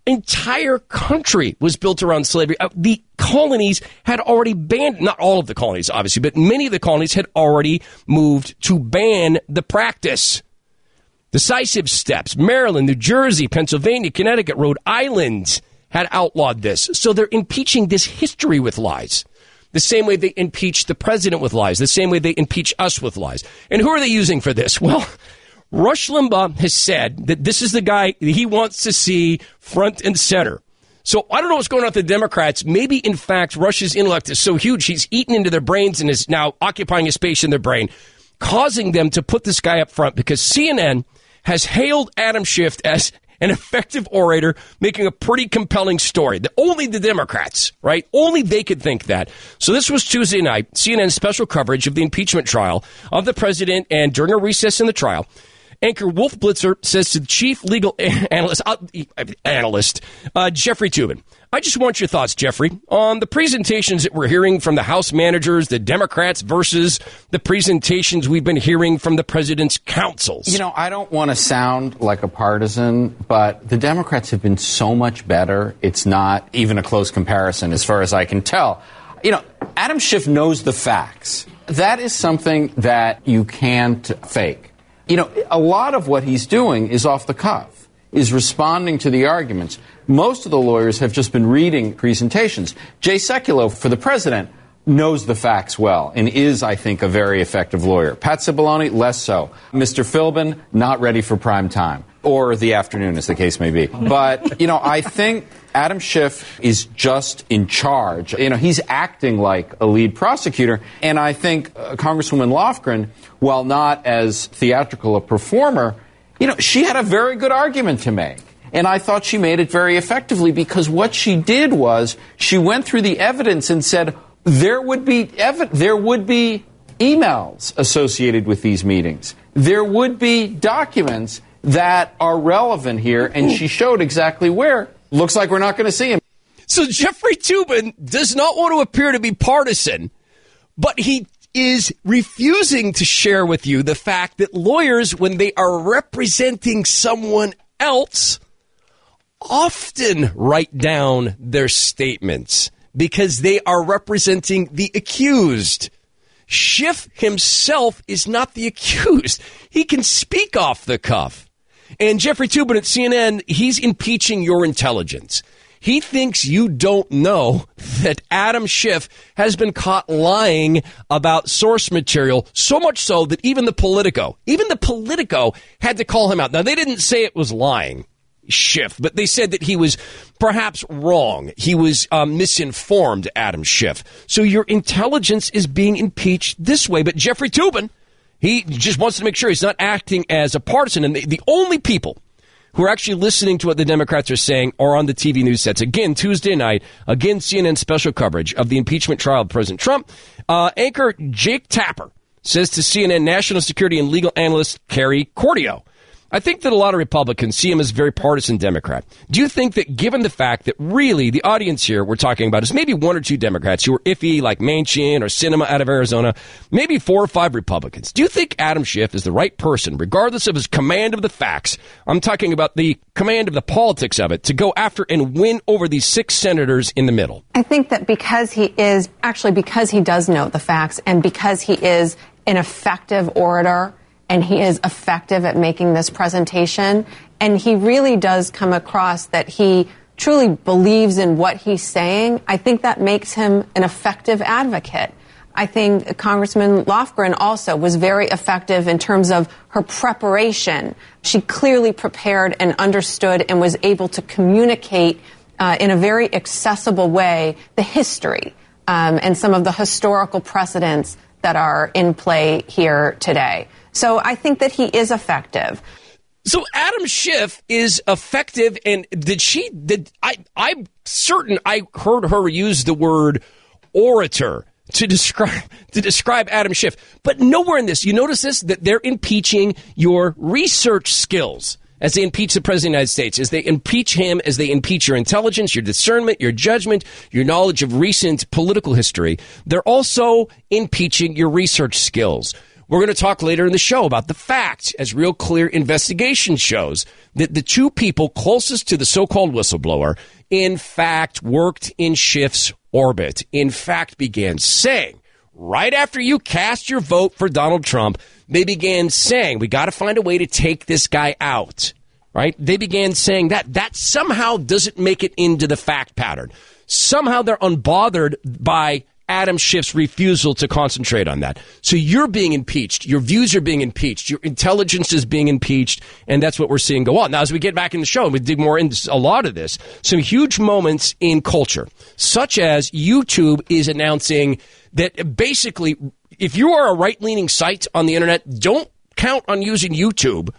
entire country was built around slavery. Uh, the colonies had already banned, not all of the colonies, obviously, but many of the colonies had already moved to ban the practice. Decisive steps. Maryland, New Jersey, Pennsylvania, Connecticut, Rhode Island had outlawed this. So they're impeaching this history with lies. The same way they impeach the president with lies. The same way they impeach us with lies. And who are they using for this? Well, Rush Limbaugh has said that this is the guy he wants to see front and center. So I don't know what's going on with the Democrats. Maybe, in fact, Rush's intellect is so huge, he's eaten into their brains and is now occupying a space in their brain, causing them to put this guy up front because CNN has hailed Adam Schiff as an effective orator, making a pretty compelling story. The, only the Democrats, right? Only they could think that. So this was Tuesday night, CNN special coverage of the impeachment trial of the president, and during a recess in the trial, Anchor Wolf Blitzer says to the chief legal analyst, uh, analyst uh, Jeffrey Toobin. I just want your thoughts, Jeffrey, on the presentations that we're hearing from the House managers, the Democrats, versus the presentations we've been hearing from the president's councils. You know, I don't want to sound like a partisan, but the Democrats have been so much better. It's not even a close comparison, as far as I can tell. You know, Adam Schiff knows the facts. That is something that you can't fake you know, a lot of what he's doing is off the cuff, is responding to the arguments. Most of the lawyers have just been reading presentations. Jay Sekulow, for the president, knows the facts well and is, I think, a very effective lawyer. Pat Cipollone, less so. Mr. Philbin, not ready for prime time or the afternoon, as the case may be. But, you know, I think Adam Schiff is just in charge. You know, he's acting like a lead prosecutor. And I think uh, Congresswoman Lofgren, while not as theatrical a performer, you know, she had a very good argument to make. And I thought she made it very effectively because what she did was she went through the evidence and said there would be ev- there would be emails associated with these meetings. There would be documents that are relevant here, and she showed exactly where. Looks like we're not going to see him. So Jeffrey Toobin does not want to appear to be partisan, but he is refusing to share with you the fact that lawyers, when they are representing someone else, often write down their statements because they are representing the accused. Schiff himself is not the accused. He can speak off the cuff. And Jeffrey Toobin at CNN, he's impeaching your intelligence. He thinks you don't know that Adam Schiff has been caught lying about source material, so much so that even the Politico, even the Politico had to call him out. Now, they didn't say it was lying. Schiff, but they said that he was perhaps wrong. He was um, misinformed, Adam Schiff. So your intelligence is being impeached this way. But Jeffrey Toobin, he just wants to make sure he's not acting as a partisan. And the, the only people who are actually listening to what the Democrats are saying are on the TV news sets. Again, Tuesday night, again, CNN special coverage of the impeachment trial of President Trump. Uh, anchor Jake Tapper says to CNN national security and legal analyst Carrie Cordero. I think that a lot of Republicans see him as a very partisan Democrat. Do you think that given the fact that really the audience here we're talking about is maybe one or two Democrats who are iffy, like Manchin or Sinema out of Arizona, maybe four or five Republicans, do you think Adam Schiff is the right person, regardless of his command of the facts? I'm talking about the command of the politics of it to go after and win over these six senators in the middle. I think that because he is, actually, because he does know the facts and because he is an effective orator and he is effective at making this presentation. And he really does come across that he truly believes in what he's saying. I think that makes him an effective advocate. I think Congressman Lofgren also was very effective in terms of her preparation. She clearly prepared and understood and was able to communicate uh, in a very accessible way the history um, and some of the historical precedents that are in play here today. So I think that he is effective. So Adam Schiff is effective, and did she? Did I? I'm certain I heard her use the word orator to describe to describe Adam Schiff, but nowhere in this. You notice this that they're impeaching your research skills as they impeach the president of the United States, as they impeach him, as they impeach your intelligence, your discernment, your judgment, your knowledge of recent political history. They're also impeaching your research skills. We're going to talk later in the show about the fact, as real clear investigation shows, that the two people closest to the so called whistleblower, in fact, worked in Schiff's orbit. In fact, began saying, right after you cast your vote for Donald Trump, they began saying, we got to find a way to take this guy out. Right? They began saying that. That somehow doesn't make it into the fact pattern. Somehow they're unbothered by Adam Schiff's refusal to concentrate on that. So you're being impeached. Your views are being impeached. Your intelligence is being impeached. And that's what we're seeing go on. Now, as we get back in the show we dig more into a lot of this, some huge moments in culture, such as YouTube is announcing that basically, if you are a right leaning site on the internet, don't count on using YouTube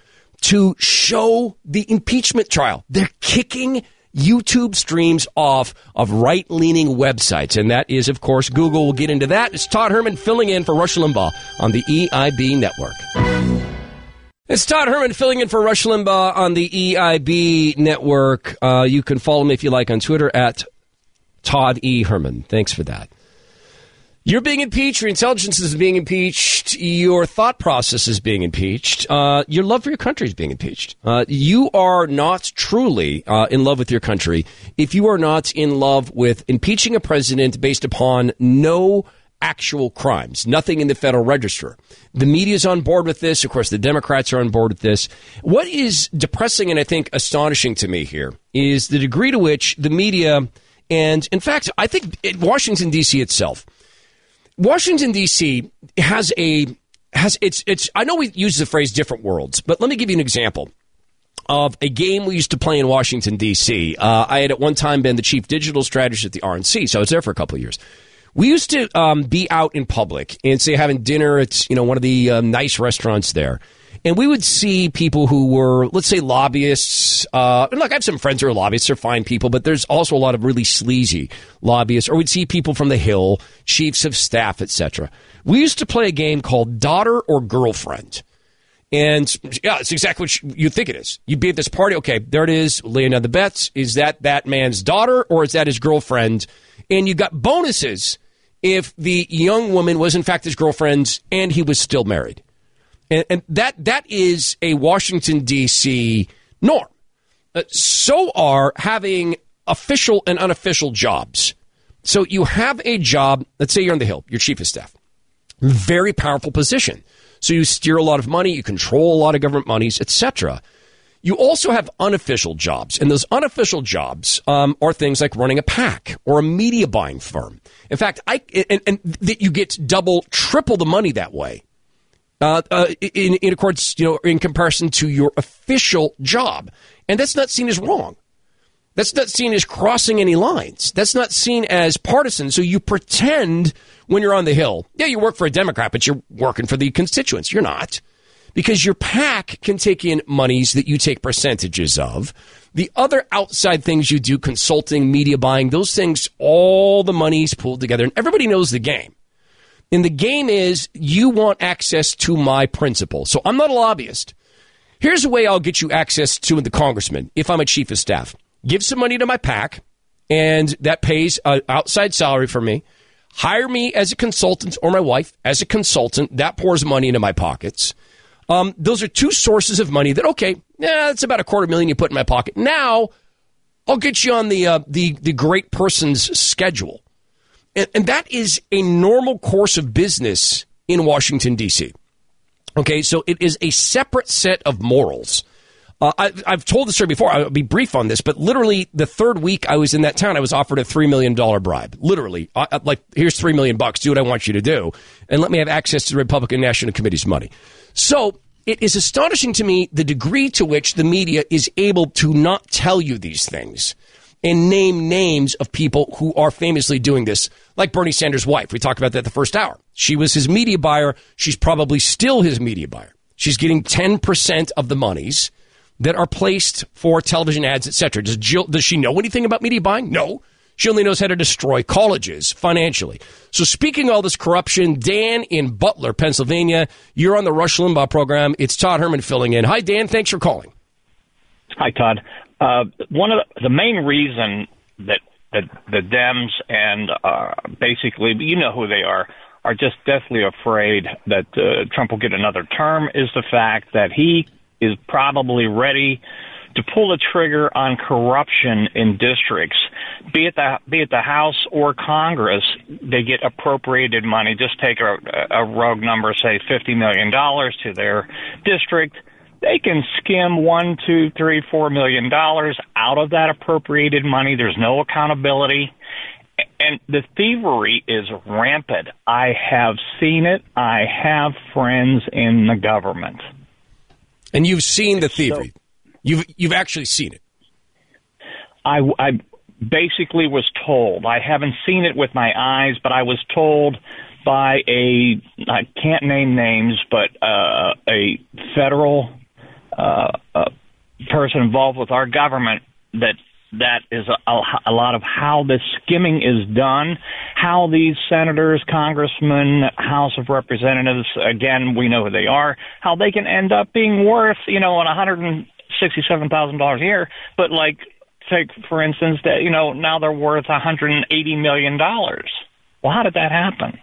to show the impeachment trial. They're kicking YouTube streams off of right leaning websites. And that is, of course, Google. We'll get into that. It's Todd Herman filling in for Rush Limbaugh on the EIB network. It's Todd Herman filling in for Rush Limbaugh on the EIB network. Uh, you can follow me if you like on Twitter at Todd E. Herman. Thanks for that. You're being impeached. Your intelligence is being impeached. Your thought process is being impeached. Uh, your love for your country is being impeached. Uh, you are not truly uh, in love with your country if you are not in love with impeaching a president based upon no actual crimes, nothing in the Federal Register. The media is on board with this. Of course, the Democrats are on board with this. What is depressing and I think astonishing to me here is the degree to which the media, and in fact, I think Washington, D.C. itself, Washington D.C. has a has it's it's. I know we use the phrase "different worlds," but let me give you an example of a game we used to play in Washington D.C. Uh, I had at one time been the chief digital strategist at the RNC, so I was there for a couple of years. We used to um, be out in public and say having dinner at you know one of the uh, nice restaurants there, and we would see people who were, let's say, lobbyists. Uh, and look, I have some friends who are lobbyists; they're fine people, but there's also a lot of really sleazy lobbyists. Or we'd see people from the Hill, chiefs of staff, etc. We used to play a game called Daughter or Girlfriend. And yeah, it's exactly what you think it is. You'd be at this party. Okay, there it is. Laying down the bets. Is that that man's daughter or is that his girlfriend? And you got bonuses if the young woman was in fact his girlfriend and he was still married. And, and that that is a Washington D.C. norm. Uh, so are having official and unofficial jobs. So you have a job. Let's say you're on the Hill. You're chief of staff. Very powerful position. So you steer a lot of money. You control a lot of government monies, etc. You also have unofficial jobs, and those unofficial jobs um, are things like running a PAC or a media buying firm. In fact, I and, and that you get double, triple the money that way. Uh, uh, in, in accordance, you know, in comparison to your official job, and that's not seen as wrong. That's not seen as crossing any lines. That's not seen as partisan. So you pretend when you're on the Hill, yeah, you work for a Democrat, but you're working for the constituents. You're not because your PAC can take in monies that you take percentages of. The other outside things you do, consulting, media buying, those things, all the money's pooled together and everybody knows the game. And the game is you want access to my principal. So I'm not a lobbyist. Here's a way I'll get you access to the congressman if I'm a chief of staff. Give some money to my PAC, and that pays an outside salary for me. Hire me as a consultant or my wife as a consultant. That pours money into my pockets. Um, those are two sources of money that okay, yeah, that's about a quarter million you put in my pocket. Now I'll get you on the uh, the the great person's schedule, and, and that is a normal course of business in Washington D.C. Okay, so it is a separate set of morals. Uh, I, have told the story before. I'll be brief on this, but literally the third week I was in that town, I was offered a three million dollar bribe. Literally, uh, like here's three million bucks. Do what I want you to do, and let me have access to the Republican National Committee's money. So it is astonishing to me the degree to which the media is able to not tell you these things and name names of people who are famously doing this, like Bernie Sanders' wife. We talked about that the first hour. She was his media buyer. She's probably still his media buyer. She's getting 10% of the monies that are placed for television ads, etc. Does Jill, does she know anything about media buying? No. She only knows how to destroy colleges financially. So, speaking all this corruption, Dan in Butler, Pennsylvania, you're on the Rush Limbaugh program. It's Todd Herman filling in. Hi, Dan. Thanks for calling. Hi, Todd. Uh, one of the, the main reason that that the Dems and uh, basically, you know who they are, are just deathly afraid that uh, Trump will get another term is the fact that he is probably ready to pull the trigger on corruption in districts, be it the be it the House or Congress. They get appropriated money. Just take a, a rogue number, say fifty million dollars to their district. They can skim one, two, three, four million dollars out of that appropriated money. There's no accountability. And the thievery is rampant. I have seen it. I have friends in the government. And you've seen the thievery. So, you've you've actually seen it. I, I basically was told. I haven't seen it with my eyes, but I was told by a I can't name names, but uh, a federal uh, uh, person involved with our government that that is a, a, lot of how this skimming is done, how these senators, congressmen, House of Representatives, again, we know who they are, how they can end up being worth, you know, on $167,000 a year, but like, take, for instance, that, you know, now they're worth $180 million. Well, how did that happen?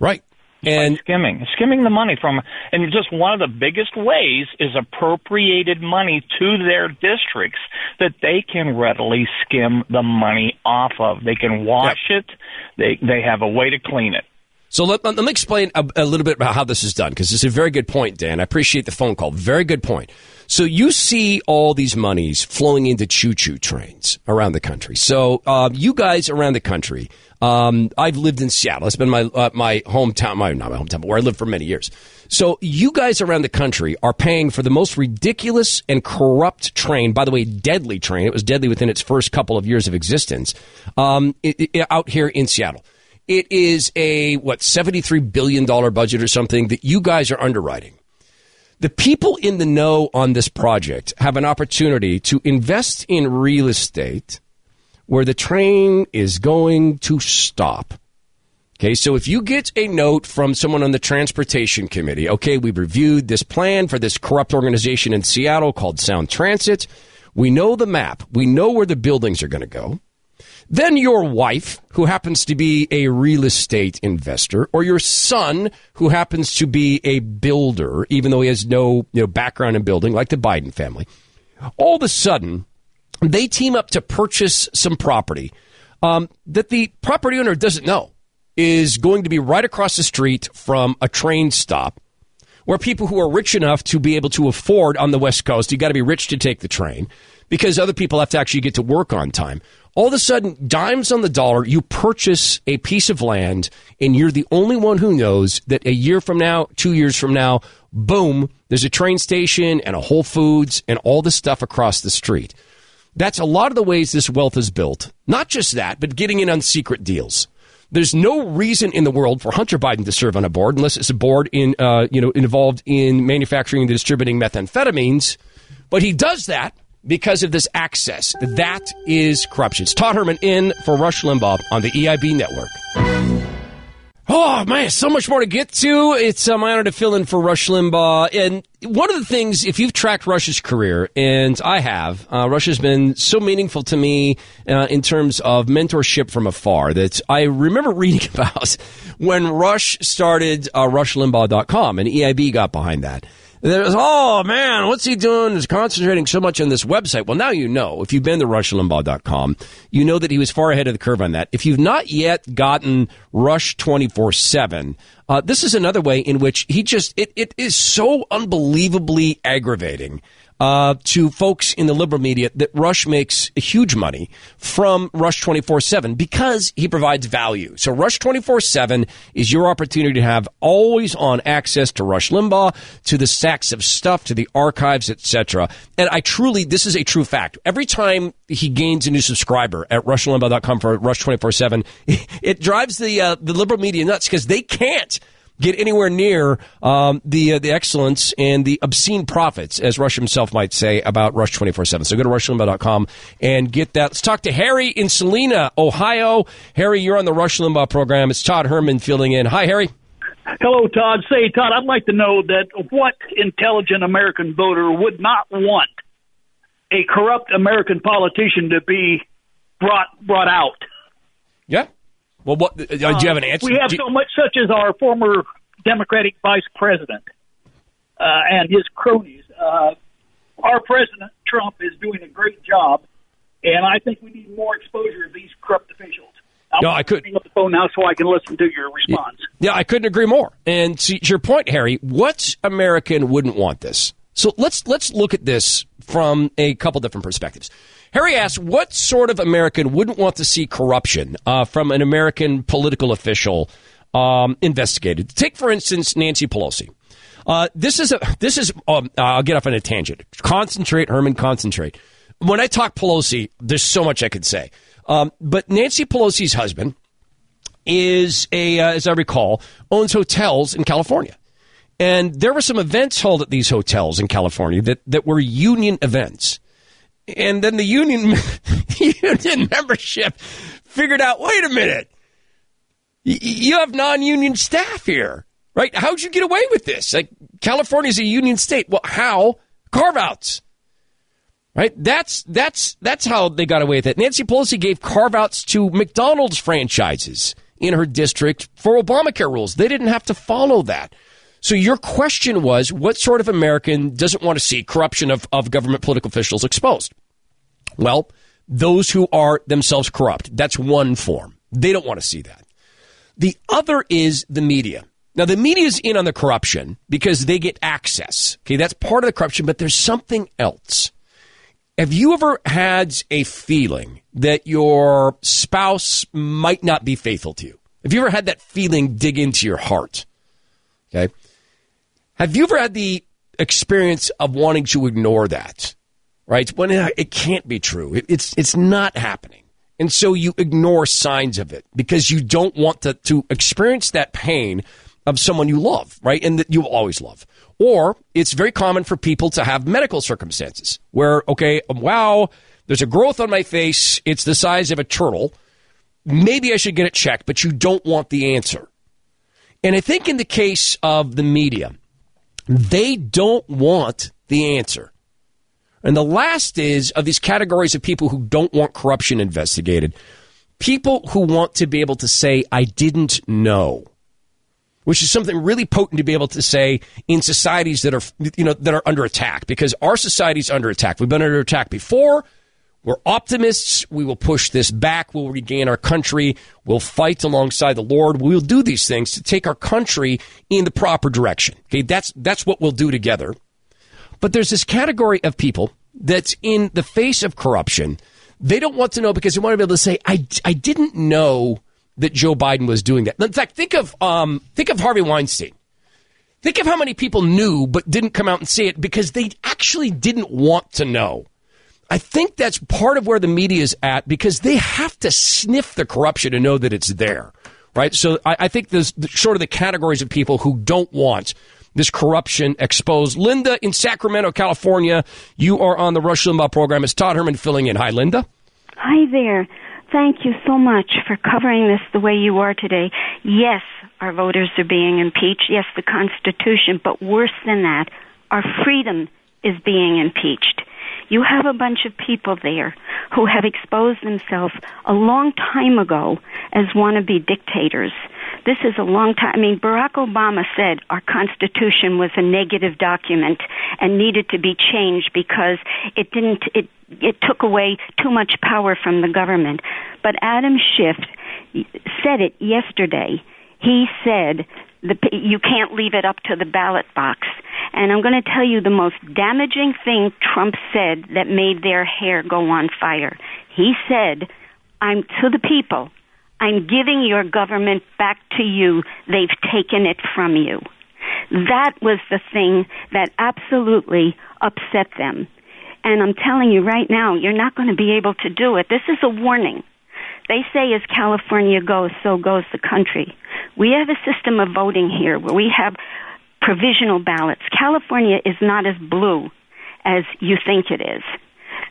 Right and skimming, skimming the money from, and just one of the biggest ways is appropriated money to their districts that they can readily skim the money off of. They can wash yep. it. They they have a way to clean it. So let, let me explain a, a little bit about how this is done because it's a very good point, Dan. I appreciate the phone call. Very good point. So you see all these monies flowing into choo-choo trains around the country. So uh, you guys around the country um, I've lived in Seattle. It's been my uh, my hometown, my not my hometown, but where I lived for many years. So you guys around the country are paying for the most ridiculous and corrupt train. By the way, deadly train. It was deadly within its first couple of years of existence. Um, it, it, out here in Seattle, it is a what seventy three billion dollar budget or something that you guys are underwriting. The people in the know on this project have an opportunity to invest in real estate where the train is going to stop. Okay, so if you get a note from someone on the transportation committee, okay, we've reviewed this plan for this corrupt organization in Seattle called Sound Transit. We know the map. We know where the buildings are going to go. Then your wife, who happens to be a real estate investor, or your son, who happens to be a builder, even though he has no you know, background in building, like the Biden family, all of a sudden, they team up to purchase some property um, that the property owner doesn't know is going to be right across the street from a train stop where people who are rich enough to be able to afford on the West Coast, you got to be rich to take the train because other people have to actually get to work on time. All of a sudden, dimes on the dollar, you purchase a piece of land and you're the only one who knows that a year from now, two years from now, boom, there's a train station and a Whole Foods and all this stuff across the street. That's a lot of the ways this wealth is built. Not just that, but getting in on secret deals. There's no reason in the world for Hunter Biden to serve on a board unless it's a board in, uh, you know, involved in manufacturing and distributing methamphetamines. But he does that because of this access. That is corruption. It's Todd Herman in for Rush Limbaugh on the EIB network. Oh man, so much more to get to. It's uh, my honor to fill in for Rush Limbaugh. And one of the things, if you've tracked Rush's career, and I have, uh, Rush has been so meaningful to me uh, in terms of mentorship from afar that I remember reading about when Rush started uh, RushLimbaugh.com and EIB got behind that. There's, oh man, what's he doing? He's concentrating so much on this website. Well, now you know. If you've been to RushLimbaugh.com, you know that he was far ahead of the curve on that. If you've not yet gotten Rush 24 7, uh, this is another way in which he just, it, it is so unbelievably aggravating uh, to folks in the liberal media that Rush makes huge money from Rush 24 7 because he provides value. So, Rush 24 7 is your opportunity to have always on access to Rush Limbaugh, to the stacks of stuff, to the archives, etc. And I truly, this is a true fact. Every time he gains a new subscriber at RushLimbaugh.com for Rush 24 7, it drives the, uh, the liberal media nuts because they can't get anywhere near um, the uh, the excellence and the obscene profits, as Rush himself might say about Rush 24 7. So go to RushLimbaugh.com and get that. Let's talk to Harry in Salina, Ohio. Harry, you're on the Rush Limbaugh program. It's Todd Herman filling in. Hi, Harry. Hello, Todd. Say, Todd, I'd like to know that what intelligent American voter would not want a corrupt American politician to be brought brought out? Yeah. Well, what uh, do you have an answer? We have so much, such as our former Democratic vice president uh, and his cronies. Uh, our president Trump is doing a great job, and I think we need more exposure of these corrupt officials. I'm No, I could- Hang up the phone now so I can listen to your response. Yeah, I couldn't agree more. And to your point, Harry, what American wouldn't want this? So let's let's look at this from a couple different perspectives. Harry asks, what sort of American wouldn't want to see corruption uh, from an American political official um, investigated? Take, for instance, Nancy Pelosi. Uh, this is a this is. Um, I'll get off on a tangent. Concentrate, Herman. Concentrate. When I talk Pelosi, there's so much I could say. Um, but Nancy Pelosi's husband is a, uh, as I recall, owns hotels in California. And there were some events held at these hotels in California that, that were union events. And then the union, union membership figured out, wait a minute, you have non-union staff here, right? How'd you get away with this? Like California's a union state. Well, how? Carve outs. Right? That's that's that's how they got away with it. Nancy Pelosi gave carve outs to McDonald's franchises in her district for Obamacare rules. They didn't have to follow that. So your question was, what sort of American doesn't want to see corruption of, of government political officials exposed? Well, those who are themselves corrupt. That's one form. They don't want to see that. The other is the media. Now, the media is in on the corruption because they get access. Okay, that's part of the corruption, but there's something else. Have you ever had a feeling that your spouse might not be faithful to you? Have you ever had that feeling dig into your heart? Okay. Have you ever had the experience of wanting to ignore that? Right? When it can't be true. It's it's not happening. And so you ignore signs of it because you don't want to, to experience that pain of someone you love, right? And that you will always love. Or it's very common for people to have medical circumstances where, okay, um, wow, there's a growth on my face. It's the size of a turtle. Maybe I should get it checked, but you don't want the answer. And I think in the case of the media, they don't want the answer. And the last is of these categories of people who don't want corruption investigated, people who want to be able to say, I didn't know. Which is something really potent to be able to say in societies that are, you know, that are under attack because our society's under attack. We've been under attack before. We're optimists. We will push this back. We'll regain our country. We'll fight alongside the Lord. We'll do these things to take our country in the proper direction. Okay, that's that's what we'll do together. But there's this category of people that's in the face of corruption. They don't want to know because they want to be able to say, "I, I didn't know that Joe Biden was doing that." In fact, think of um, think of Harvey Weinstein. Think of how many people knew but didn't come out and say it because they actually didn't want to know. I think that's part of where the media is at because they have to sniff the corruption to know that it's there, right? So I, I think there's sort of the categories of people who don't want this corruption exposed. Linda in Sacramento, California, you are on the Rush Limbaugh program. It's Todd Herman filling in. Hi, Linda. Hi there. Thank you so much for covering this the way you are today. Yes, our voters are being impeached. Yes, the Constitution, but worse than that, our freedom is being impeached. You have a bunch of people there who have exposed themselves a long time ago as wannabe dictators. This is a long time. I mean, Barack Obama said our Constitution was a negative document and needed to be changed because it didn't, it, it took away too much power from the government. But Adam Schiff said it yesterday. He said the, you can't leave it up to the ballot box. And I'm going to tell you the most damaging thing Trump said that made their hair go on fire. He said, I'm to the people. I'm giving your government back to you. They've taken it from you. That was the thing that absolutely upset them. And I'm telling you right now, you're not going to be able to do it. This is a warning. They say as California goes, so goes the country. We have a system of voting here where we have provisional ballots. California is not as blue as you think it is.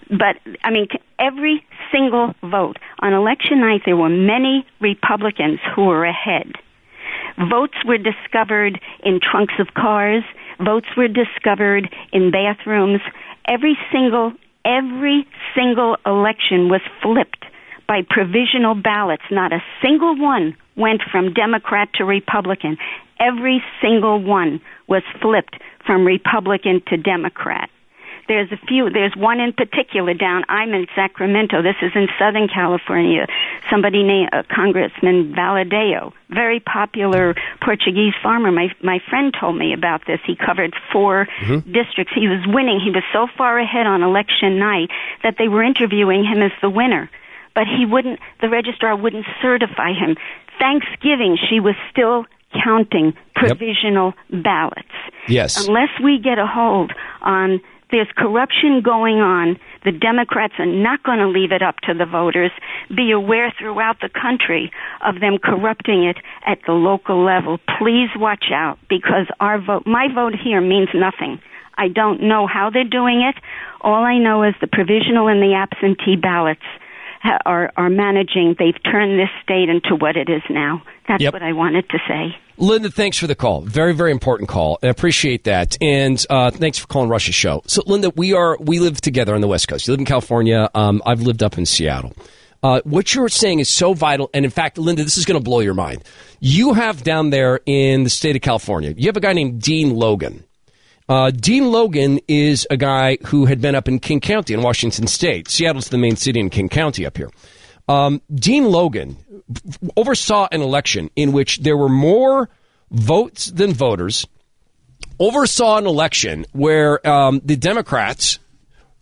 But, I mean, every single vote. On election night, there were many Republicans who were ahead. Votes were discovered in trunks of cars. Votes were discovered in bathrooms. Every single, every single election was flipped by provisional ballots. Not a single one went from Democrat to Republican. Every single one was flipped from Republican to Democrat. There's a few, there's one in particular down, I'm in Sacramento, this is in Southern California, somebody named uh, Congressman Valadao, very popular Portuguese farmer. My, my friend told me about this. He covered 4 Mhm. districts. He was winning. He was so far ahead on election night that they were interviewing him as the winner but he wouldn't, the registrar wouldn't certify him. Thanksgiving, she was still counting provisional ballots. Yes. Unless we get a hold on there's corruption going on, the Democrats are not going to leave it up to the voters. Be aware throughout the country of them corrupting it at the local level. Please watch out because our vote, my vote here means nothing. I don't know how they're doing it. All I know is the provisional and the absentee ballots are are managing. They've turned this state into what it is now. That's Yep. what I wanted to say. Linda, thanks for the call. Very, very important call. I appreciate that, and uh, thanks for calling Rush's show. So, Linda, we are we live together on the West Coast. You live in California. Um, I've lived up in Seattle. Uh, what you're saying is so vital, and in fact, Linda, this is going to blow your mind. You have down there in the state of California, you have a guy named Dean Logan. Uh, Dean Logan is a guy who had been up in King County in Washington State. Seattle's the main city in King County up here. Um, Dean Logan oversaw an election in which there were more votes than voters. Oversaw an election where um, the Democrats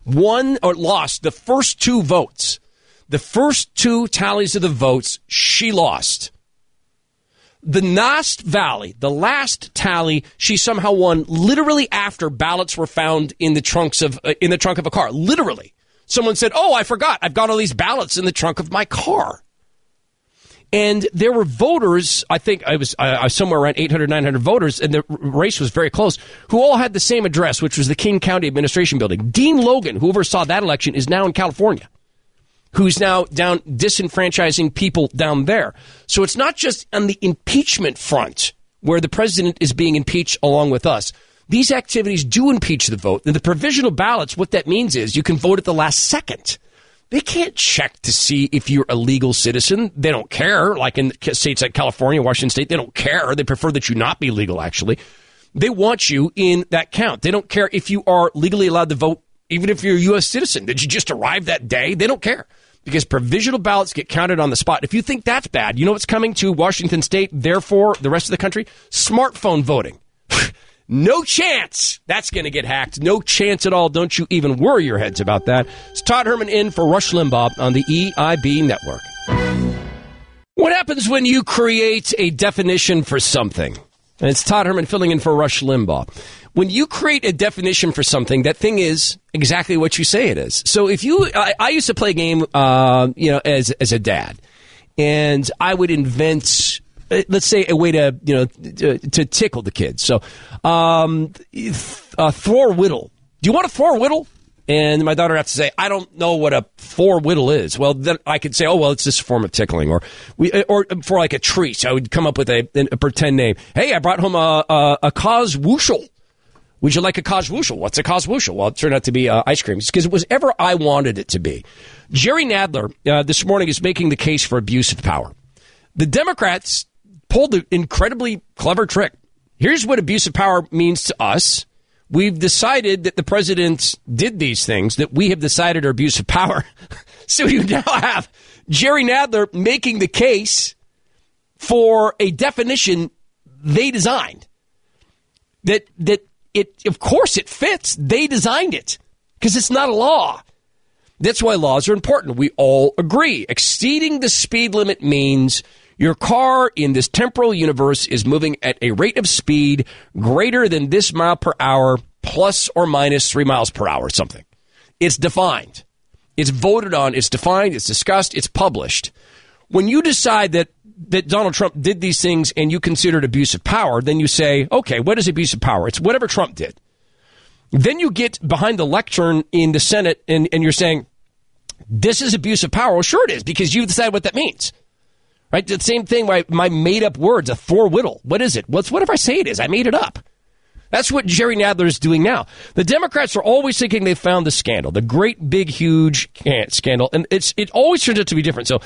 won or lost the first two votes. The first two tallies of the votes, she lost. The Nast Valley, the last tally, she somehow won literally after ballots were found in the trunks of uh, in the trunk of a car. Literally, someone said, "Oh, I forgot. I've got all these ballots in the trunk of my car." And there were voters, I think I was uh, somewhere around 800, 900 voters, and the race was very close, who all had the same address, which was the King County Administration Building. Dean Logan, who oversaw that election, is now in California who's now down disenfranchising people down there. So it's not just on the impeachment front where the president is being impeached along with us. These activities do impeach the vote. And the provisional ballots, what that means is you can vote at the last second. They can't check to see if you're a legal citizen. They don't care. Like in states like California, Washington State, they don't care. They prefer that you not be legal, actually. They want you in that count. They don't care if you are legally allowed to vote even if you're a U.S. citizen. Did you just arrive that day? They don't care because provisional ballots get counted on the spot. If you think that's bad, you know what's coming to Washington State, therefore the rest of the country? Smartphone voting. no chance that's going to get hacked. No chance at all. Don't you even worry your heads about that. It's Todd Herman in for Rush Limbaugh on the EIB network. What happens when you create a definition for something? And it's Todd Herman filling in for Rush Limbaugh. When you create a definition for something, that thing is exactly what you say it is. So if you, I, I used to play a game, uh, you know, as as a dad, and I would invent, uh, let's say, a way to you know to, to tickle the kids. So, um, uh, Thor Whittle. Do you want a Thor Whittle? And my daughter would have to say, I don't know what a four Whittle is. Well, then I could say, oh, well, it's this form of tickling. Or we, or for like a treat, so I would come up with a, a pretend name. Hey, I brought home a, a, a Coswooshel. Would you like a Coswooshel? What's a Coswooshel? Well, it turned out to be uh, ice cream It's because it was ever I wanted it to be. Jerry Nadler uh, this morning is making the case for abuse of power. The Democrats pulled an incredibly clever trick. Here's what abuse of power means to us we've decided that the president did these things that we have decided are abuse of power. so you now have Jerry Nadler making the case for a definition they designed. That that it of course it fits. They designed it because it's not a law. That's why laws are important. We all agree. Exceeding the speed limit means your car in this temporal universe is moving at a rate of speed greater than this mile per hour plus or minus three miles per hour, something. It's defined. It's voted on. It's defined. It's discussed. It's published. When you decide that that Donald Trump did these things and you consider it abuse of power, then you say, okay, what is abuse of power? It's whatever Trump did. Then you get behind the lectern in the Senate and, and you're saying, this is abuse of power. Well, sure it is because you decide what that means. Right? The same thing, my, my made up words, a Thor Whittle. What is it? What's what if I say it is. I made it up. That's what Jerry Nadler is doing now. The Democrats are always thinking they found the scandal, the great, big, huge scandal, and it's it always turns out to be different. So.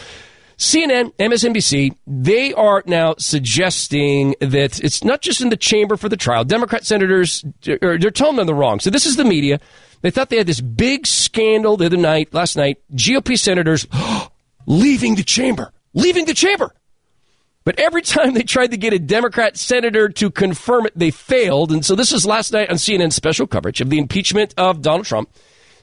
CNN, MSNBC, they are now suggesting that it's not just in the chamber for the trial. Democrat senators, er, they're telling them the wrong. So this is the media. They thought they had this big scandal the other night, last night. GOP senators leaving the chamber leaving the chamber. But every time they tried to get a Democrat senator to confirm it, they failed. And so this is last night on CNN special coverage of the impeachment of Donald Trump.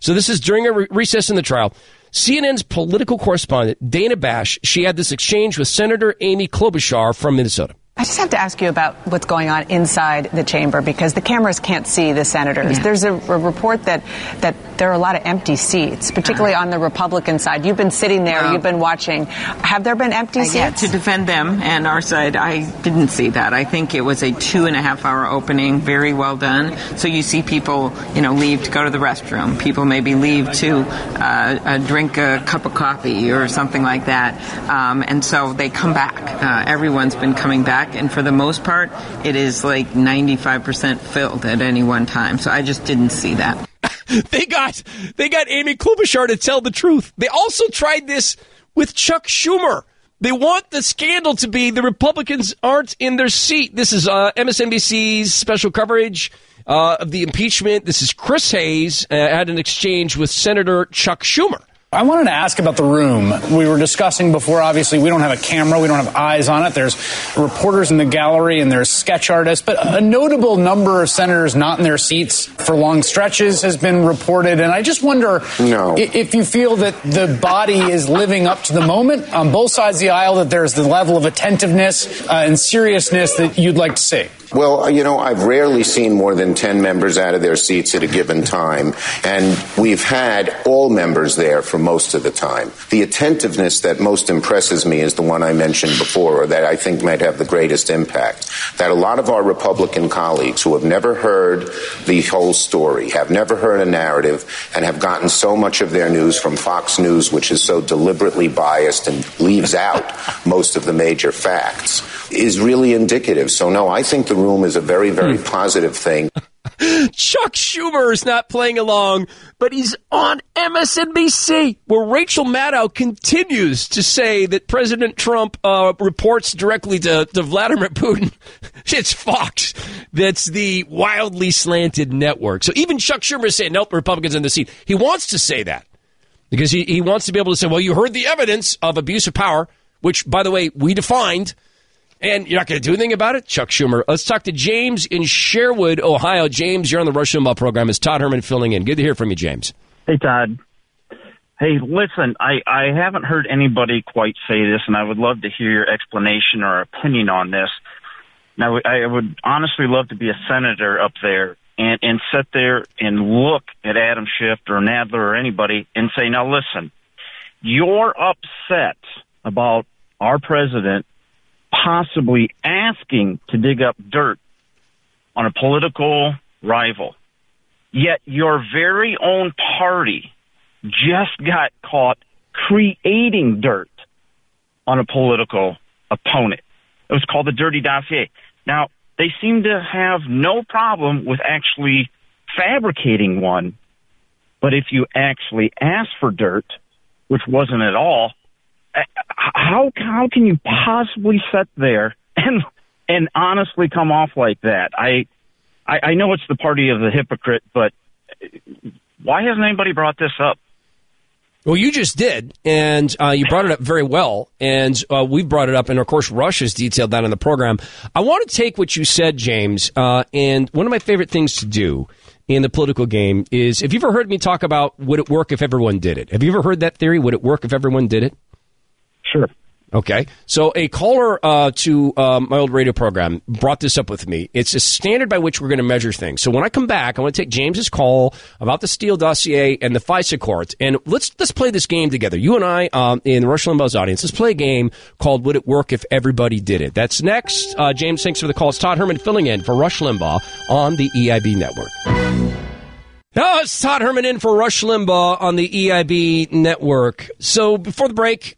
So this is during a re- recess in the trial. CNN's political correspondent, Dana Bash, she had this exchange with Senator Amy Klobuchar from Minnesota. I just have to ask you about what's going on inside the chamber because the cameras can't see the senators. Yeah. There's a, a, report that that there are a lot of empty seats, particularly on the Republican side. You've been sitting there, well, you've been watching. Have there been empty I seats? to defend them and our side, I didn't see that. I think it was a two and a half hour opening, very well done. So you see people, you know, leave to go to the restroom. People maybe leave to uh, uh, drink a cup of coffee or something like that, um, and so they come back. Uh, everyone's been coming back and for the most part, it is like 95% filled at any one time. So I just didn't see that. they got they got Amy Klobuchar to tell the truth. They also tried this with Chuck Schumer. They want the scandal to be the Republicans aren't in their seat. This is uh, MSNBC's special coverage uh, of the impeachment. This is Chris Hayes uh, had an exchange with Senator Chuck Schumer. I wanted to ask about the room. We were discussing before, obviously, we don't have a camera, we don't have eyes on it. There's reporters in the gallery and there's sketch artists, but a notable number of senators not in their seats for long stretches has been reported. And I just wonder no. if you feel that the body is living up to the moment on both sides of the aisle, that there's the level of attentiveness uh, and seriousness that you'd like to see. Well, you know, I've rarely seen more than 10 members out of their seats at a given time, and we've had all members there for most of the time. The attentiveness that most impresses me is the one I mentioned before, or that I think might have the greatest impact. That a lot of our Republican colleagues who have never heard the whole story, have never heard a narrative, and have gotten so much of their news from Fox News, which is so deliberately biased and leaves out most of the major facts, is really indicative. So, no, I think the room is a very, very mm. positive thing. Chuck Schumer is not playing along, but he's on MSNBC, where Rachel Maddow continues to say that President Trump uh, reports directly to, to Vladimir Putin. it's Fox. That's the wildly slanted network. So even Chuck Schumer is saying, nope, Republicans in the seat. He wants to say that because he, he wants to be able to say, well, you heard the evidence of abuse of power, which, by the way, we defined – and you're not going to do anything about it? Chuck Schumer. Let's talk to James in Sherwood, Ohio. James, you're on the Rush Limbaugh program. Is Todd Herman filling in? Good to hear from you, James. Hey, Todd. Hey, listen, I, I haven't heard anybody quite say this, and I would love to hear your explanation or opinion on this. Now, I would honestly love to be a senator up there and, and sit there and look at Adam Schiff or Nadler or anybody and say, now listen, you're upset about our president possibly asking to dig up dirt on a political rival. Yet your very own party just got caught creating dirt on a political opponent. It was called the Dirty Dossier. Now, they seem to have no problem with actually fabricating one, but if you actually ask for dirt, which wasn't at all, how how can you possibly sit there and and honestly come off like that? I, I I know it's the party of the hypocrite, but why hasn't anybody brought this up? Well, you just did, and uh, you brought it up very well, and uh, we've brought it up, and of course, Rush has detailed that in the program. I want to take what you said, James, uh, and one of my favorite things to do in the political game is if you've ever heard me talk about would it work if everyone did it? Have you ever heard that theory? Would it work if everyone did it? Sure. Okay. So a caller uh, to um, my old radio program brought this up with me. It's a standard by which we're going to measure things. So when I come back, I want to take James's call about the Steele dossier and the FISA court, and let's let's play this game together. You and I, um, in Rush Limbaugh's audience, let's play a game called "Would It Work If Everybody Did It?" That's next. Uh, James, thanks for the call. It's Todd Herman filling in for Rush Limbaugh on the EIB network. Now it's Todd Herman in for Rush Limbaugh on the EIB network. So before the break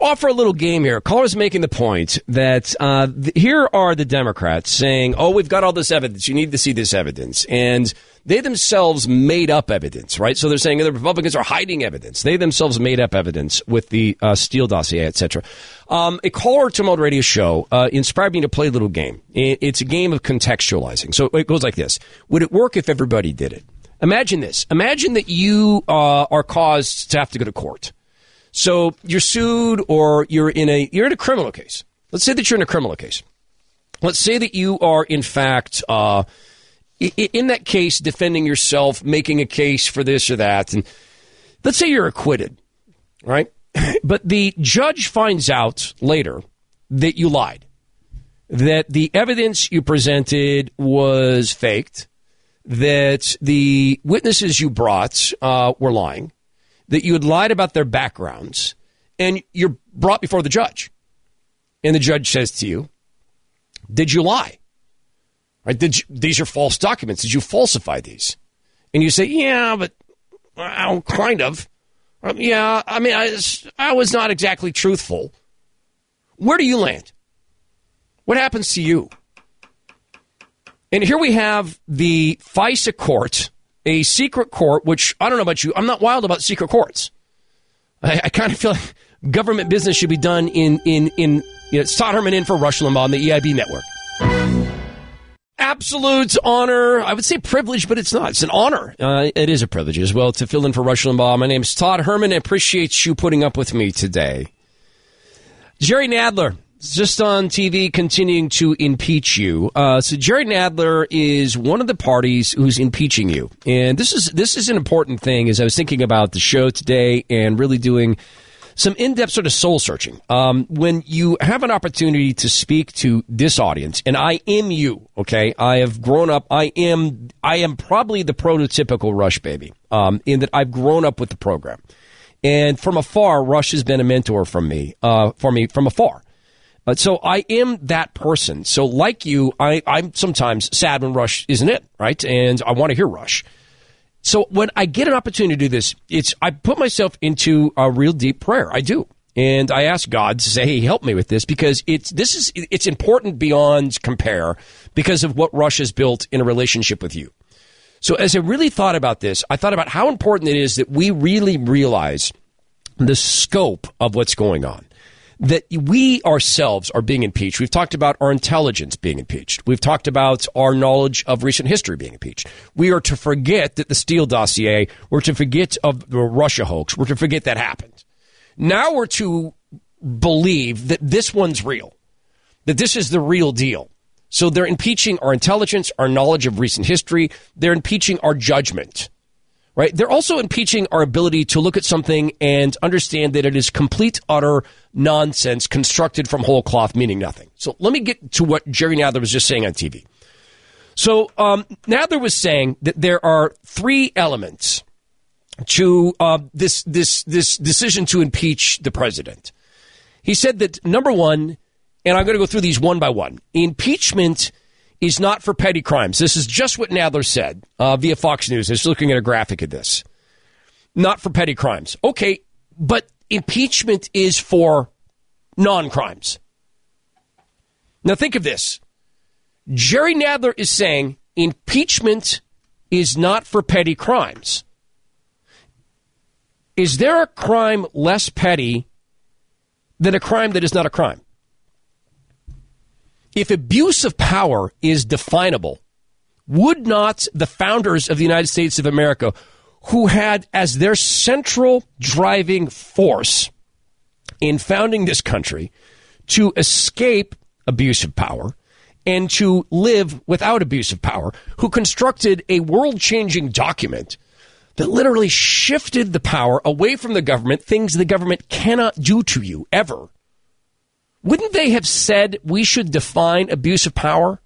offer a little game here. Caller's making the point that uh, th- here are the Democrats saying, "Oh, we've got all this evidence. You need to see this evidence," and they themselves made up evidence, right? So they're saying the Republicans are hiding evidence. They themselves made up evidence with the uh, Steele dossier, etc. Um, a caller to my radio show uh, inspired me to play a little game. It's a game of contextualizing. So it goes like this: Would it work if everybody did it? Imagine this. Imagine that you uh, are caused to have to go to court so you're sued or you're in a you're in a criminal case. Let's say that you're in a criminal case. Let's say that you are in fact uh, in that case defending yourself, making a case for this or that, and let's say you're acquitted, right? But the judge finds out later that you lied, that the evidence you presented was faked, that the witnesses you brought uh, were lying that you had lied about their backgrounds and you're brought before the judge. And the judge says to you, Did you lie? Right? Did you, these are false documents. Did you falsify these? And you say, Yeah, but well, kind of. Um, yeah, I mean, I, I was not exactly truthful. Where do you land? What happens to you? And here we have the FISA court a secret court, which I don't know about you, I'm not wild about secret courts. I, I kind of feel like government business should be done in, in, in you know, Herman in for Rush Limbaugh on the EIB network. Absolute honor. I would say privilege, but it's not. It's an honor. Uh, it is a privilege as well to fill in for Rush Limbaugh. My name is Todd Herman. I appreciate you putting up with me today. Jerry Nadler just on TV continuing to impeach you. Uh, so Jerry Nadler is one of the parties who's impeaching you, and this is this is an important thing. As I was thinking about the show today and really doing some in-depth sort of soul searching. Um, when you have an opportunity to speak to this audience, and I am you, okay? I have grown up. I am I am probably the prototypical Rush baby, um, in that I've grown up with the program. And from afar, Rush has been a mentor from me, uh, for me from afar. Uh, so I am that person. So like you, I, I'm sometimes sad when Rush isn't it, right? And I want to hear Rush. So when I get an opportunity to do this, it's I put myself into a real deep prayer. I do. And I ask God to say, "Hey, help me with this because it's this is it's important beyond compare because of what Rush has built in a relationship with you." So as I really thought about this, I thought about how important it is that we really realize the scope of what's going on. That we ourselves are being impeached. We've talked about our intelligence being impeached. We've talked about our knowledge of recent history being impeached. We are to forget that the Steele dossier, we're to forget of the Russia hoax, we're to forget that happened. Now we're to believe that this one's real, that this is the real deal. So they're impeaching our intelligence, our knowledge of recent history. They're impeaching our judgment, right? They're also impeaching our ability to look at something and understand that it is complete, utter nonsense constructed from whole cloth, meaning nothing. So let me get to what Jerry Nadler was just saying on TV. So um, Nadler was saying that there are three elements to uh, this this this decision to impeach the president. He said that number one, and I'm going to go through these one by one. Impeachment is not for petty crimes. This is just what Nadler said uh, via Fox News. I was looking at a graphic of this. Not for petty crimes. Okay, but impeachment is for non crimes. Now think of this. Jerry Nadler is saying impeachment is not for petty crimes. Is there a crime less petty than a crime that is not a crime? If abuse of power is definable, would not the founders of the United States of America, who had as their central driving force in founding this country to escape abuse of power and to live without abuse of power, who constructed a world changing document that literally shifted the power away from the government, things the government cannot do to you ever. Wouldn't they have said we should define abuse of power?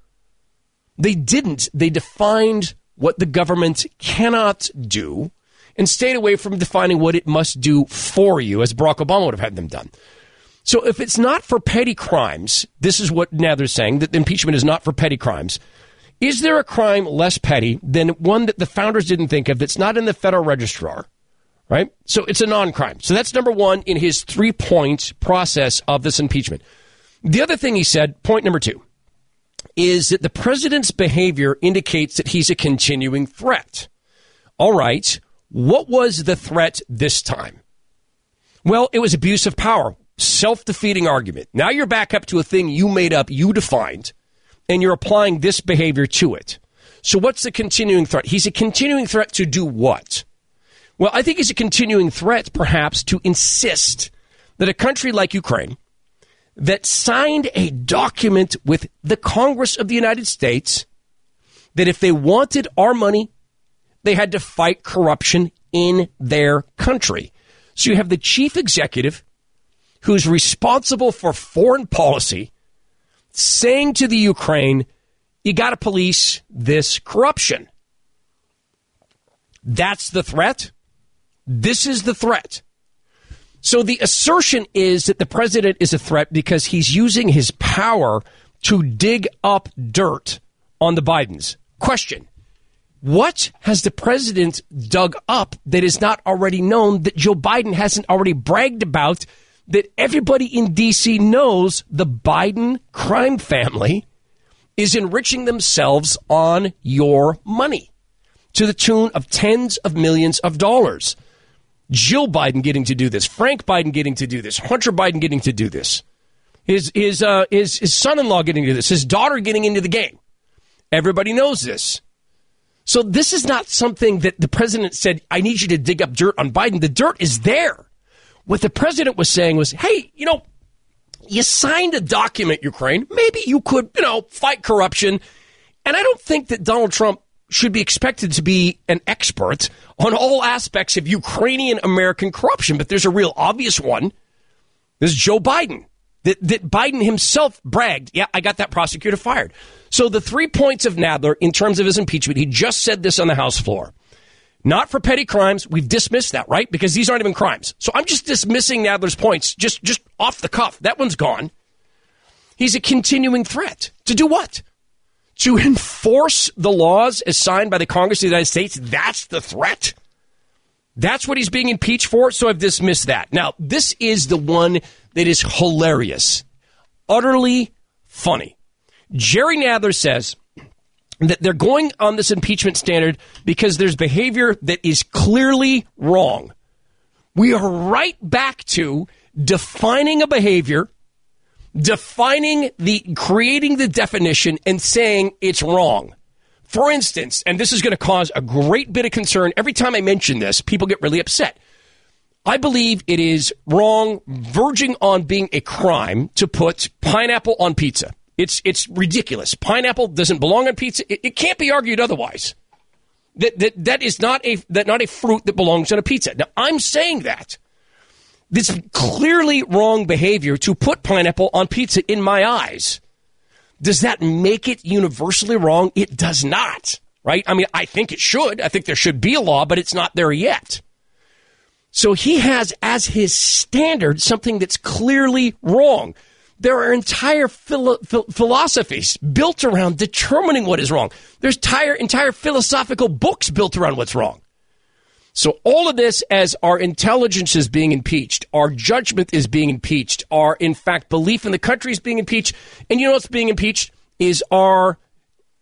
They didn't. They defined what the government cannot do and stayed away from defining what it must do for you, as Barack Obama would have had them done. So if it's not for petty crimes, this is what Nadler's saying, that impeachment is not for petty crimes. Is there a crime less petty than one that the founders didn't think of that's not in the federal registrar? Right? So it's a non crime. So that's number one in his three point process of this impeachment. The other thing he said, point number two, is that the president's behavior indicates that he's a continuing threat. All right. What was the threat this time? Well, it was abuse of power, self defeating argument. Now you're back up to a thing you made up, you defined and you're applying this behavior to it. So what's the continuing threat? He's a continuing threat to do what? Well, I think he's a continuing threat, perhaps, to insist that a country like Ukraine that signed a document with the Congress of the United States that if they wanted our money, they had to fight corruption in their country. So you have the chief executive who's responsible for foreign policy saying to the Ukraine, you got to police this corruption. That's the threat. This is the threat. So the assertion is that the president is a threat because he's using his power to dig up dirt on the Bidens. Question. What has the president dug up that is not already known that Joe Biden hasn't already bragged about that everybody in D.C. knows the Biden crime family is enriching themselves on your money to the tune of tens of millions of dollars. Jill Biden getting to do this, Frank Biden getting to do this, Hunter Biden getting to do this, his his uh, his, his son-in-law getting to do this, his daughter getting into the game. Everybody knows this. So this is not something that the president said, I need you to dig up dirt on Biden. The dirt is there. What the president was saying was, hey, you know, you signed a document, Ukraine. Maybe you could, you know, fight corruption. And I don't think that Donald Trump should be expected to be an expert on all aspects of Ukrainian American corruption, but there's a real obvious one. This is Joe Biden. That, that Biden himself bragged, yeah, I got that prosecutor fired. So the three points of Nadler in terms of his impeachment, he just said this on the House floor. Not for petty crimes. We've dismissed that, right? Because these aren't even crimes. So I'm just dismissing Nadler's points just, just off the cuff. That one's gone. He's a continuing threat. To do what? To enforce the laws as signed by the Congress of the United States? That's the threat? That's what he's being impeached for. So I've dismissed that. Now, this is the one that is hilarious, utterly funny. Jerry Nadler says that they're going on this impeachment standard because there's behavior that is clearly wrong. We are right back to defining a behavior, defining the, creating the definition and saying it's wrong. For instance, and this is going to cause a great bit of concern every time I mention this, people get really upset. I believe it is wrong, verging on being a crime to put pineapple on pizza. It's it's ridiculous. Pineapple doesn't belong on pizza. It, it can't be argued otherwise. That, that that is not a that not a fruit that belongs on a pizza. Now I'm saying that. This clearly wrong behavior to put pineapple on pizza in my eyes. Does that make it universally wrong? It does not, right? I mean, I think it should. I think there should be a law, but it's not there yet. So he has as his standard something that's clearly wrong. There are entire philo- philosophies built around determining what is wrong. There's entire, entire philosophical books built around what's wrong. So all of this as our intelligence is being impeached, our judgment is being impeached, our in fact belief in the country is being impeached, and you know what's being impeached is our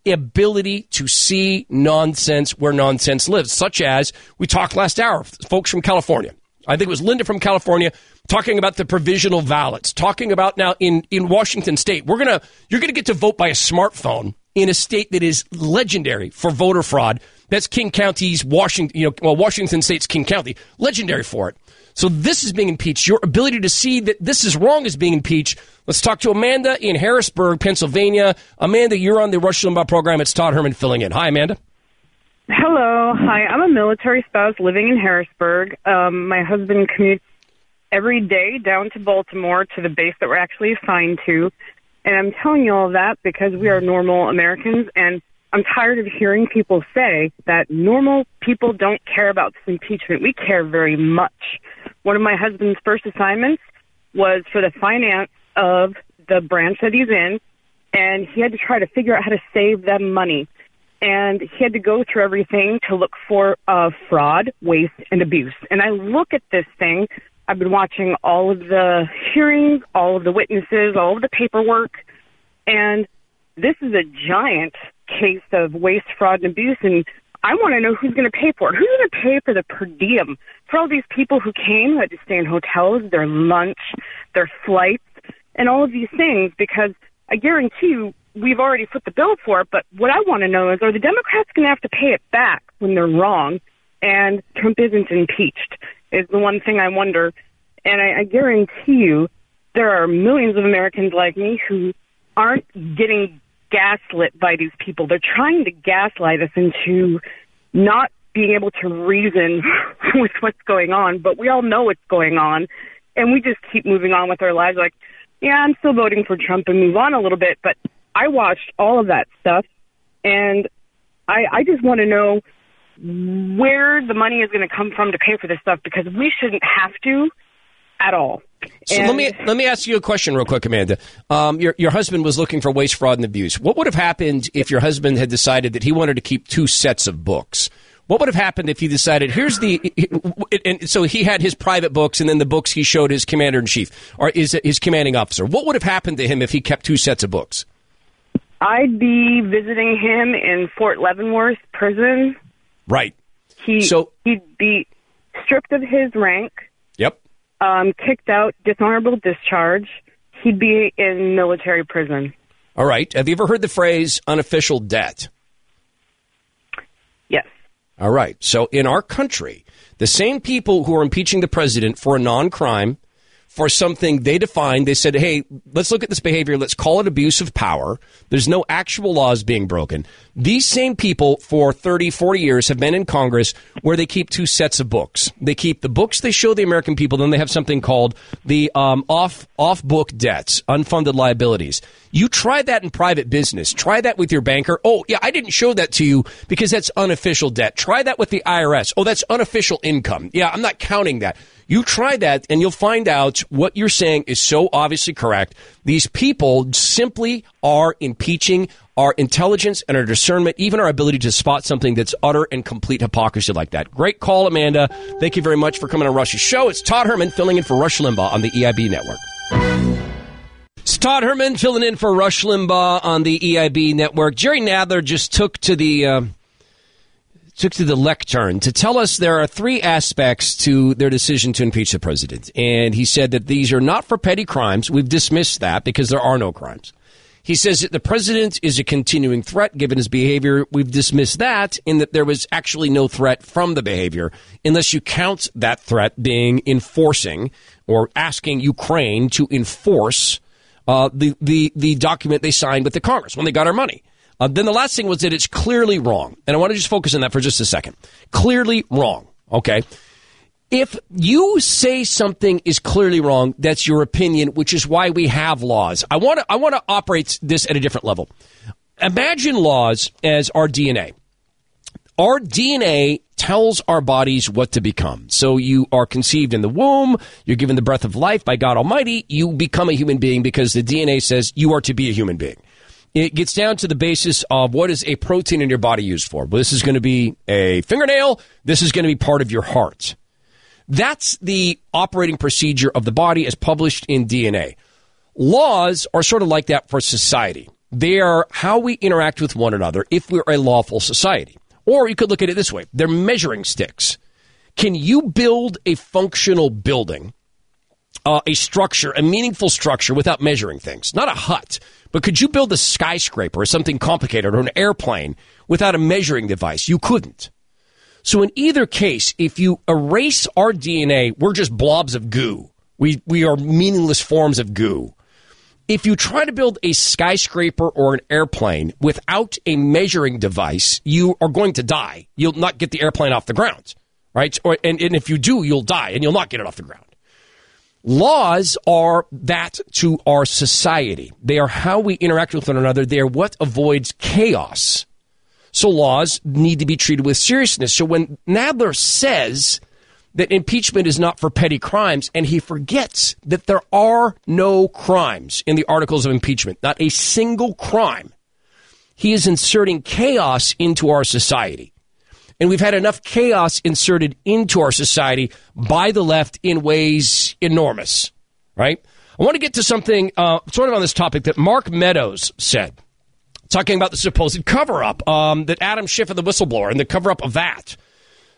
ability to see nonsense where nonsense lives, such as we talked last hour, folks from California. I think it was Linda from California talking about the provisional ballots, talking about now in, in Washington state, we're to, you're to get to vote by a smartphone in a state that is legendary for voter fraud. That's King County's Washington, you know, well, Washington state's King County, legendary for it. So this is being impeached. Your ability to see that this is wrong is being impeached. Let's talk to Amanda in Harrisburg, Pennsylvania. Amanda, you're on the Rush Limbaugh program. It's Todd Herman filling in. Hi, Amanda. Hello. Hi. I'm a military spouse living in Harrisburg. Um, my husband commutes every day down to Baltimore to the base that we're actually assigned to. And I'm telling you all that because we are normal Americans and I'm tired of hearing people say that normal people don't care about this impeachment. We care very much. One of my husband's first assignments was for the finance of the branch that he's in, and he had to try to figure out how to save them money. And he had to go through everything to look for uh, fraud, waste, and abuse. And I look at this thing I've been watching all of the hearings, all of the witnesses, all of the paperwork, and this is a giant case of waste, fraud, and abuse. And I want to know who's going to pay for it. Who's going to pay for the per diem for all these people who came, who had to stay in hotels, their lunch, their flights, and all of these things? Because I guarantee you, we've already put the bill for it. But what I want to know is, are the Democrats going to have to pay it back when they're wrong? And Trump isn't impeached is the one thing I wonder. And I, I guarantee you, there are millions of Americans like me who aren't getting gaslit by these people. They're trying to gaslight us into not being able to reason with what's going on, but we all know what's going on. And we just keep moving on with our lives like, yeah, I'm still voting for Trump and move on a little bit. But I watched all of that stuff and I, I just want to know where the money is going to come from to pay for this stuff because we shouldn't have to at all. So and let me let me ask you a question real quick, Amanda. Um, your your husband was looking for waste, fraud, and abuse. What would have happened if your husband had decided that he wanted to keep two sets of books? What would have happened if he decided here's the and so he had his private books and then the books he showed his commander in chief or his his commanding officer? What would have happened to him if he kept two sets of books? I'd be visiting him in Fort Leavenworth prison Right. He so he'd be stripped of his rank. Um, kicked out, dishonorable discharge. He'd be in military prison. All right. Have you ever heard the phrase unofficial debt? Yes. All right. So in our country, the same people who are impeaching the president for a non-crime for something they defined. They said, hey, let's look at this behavior. Let's call it abuse of power. There's no actual laws being broken. These same people for 30, 40 years have been in Congress where they keep two sets of books. They keep the books they show the American people, then they have something called the um, off, off book debts, unfunded liabilities. You try that in private business. Try that with your banker. Oh, yeah, I didn't show that to you because that's unofficial debt. Try that with the IRS. Oh, that's unofficial income. Yeah, I'm not counting that. You try that and you'll find out what you're saying is so obviously correct. These people simply are impeaching our intelligence and our discernment, even our ability to spot something that's utter and complete hypocrisy like that. Great call, Amanda. Thank you very much for coming on Rush's show. It's Todd Herman filling in for Rush Limbaugh on the EIB network. It's Todd Herman filling in for Rush Limbaugh on the EIB network. Jerry Nadler just took to the uh, took to the lectern to tell us there are three aspects to their decision to impeach the president, and he said that these are not for petty crimes. We've dismissed that because there are no crimes. He says that the president is a continuing threat given his behavior. We've dismissed that in that there was actually no threat from the behavior, unless you count that threat being enforcing or asking Ukraine to enforce uh, the, the, the document they signed with the Congress when they got our money. Uh, then the last thing was that it's clearly wrong. And I want to just focus on that for just a second. Clearly wrong. Okay. If you say something is clearly wrong, that's your opinion, which is why we have laws. I want to, I want to operate this at a different level. Imagine laws as our DNA. Our DNA tells our bodies what to become. So you are conceived in the womb, you're given the breath of life by God Almighty, you become a human being because the DNA says you are to be a human being. It gets down to the basis of what is a protein in your body used for. This is going to be a fingernail, this is going to be part of your heart. That's the operating procedure of the body as published in DNA. Laws are sort of like that for society. They are how we interact with one another if we're a lawful society. Or you could look at it this way they're measuring sticks. Can you build a functional building, uh, a structure, a meaningful structure without measuring things? Not a hut, but could you build a skyscraper or something complicated or an airplane without a measuring device? You couldn't. So in either case, if you erase our DNA, we're just blobs of goo. We, we are meaningless forms of goo. If you try to build a skyscraper or an airplane without a measuring device, you are going to die. You'll not get the airplane off the ground, right? Or, and, and if you do, you'll die and you'll not get it off the ground. Laws are that to our society. They are how we interact with one another. They are what avoids chaos. So laws need to be treated with seriousness. So when Nadler says that impeachment is not for petty crimes, and he forgets that there are no crimes in the articles of impeachment, not a single crime, he is inserting chaos into our society. And we've had enough chaos inserted into our society by the left in ways enormous, right? I want to get to something uh, sort of on this topic that Mark Meadows said talking about the supposed cover up um, that Adam Schiff and the whistleblower and the cover up of that.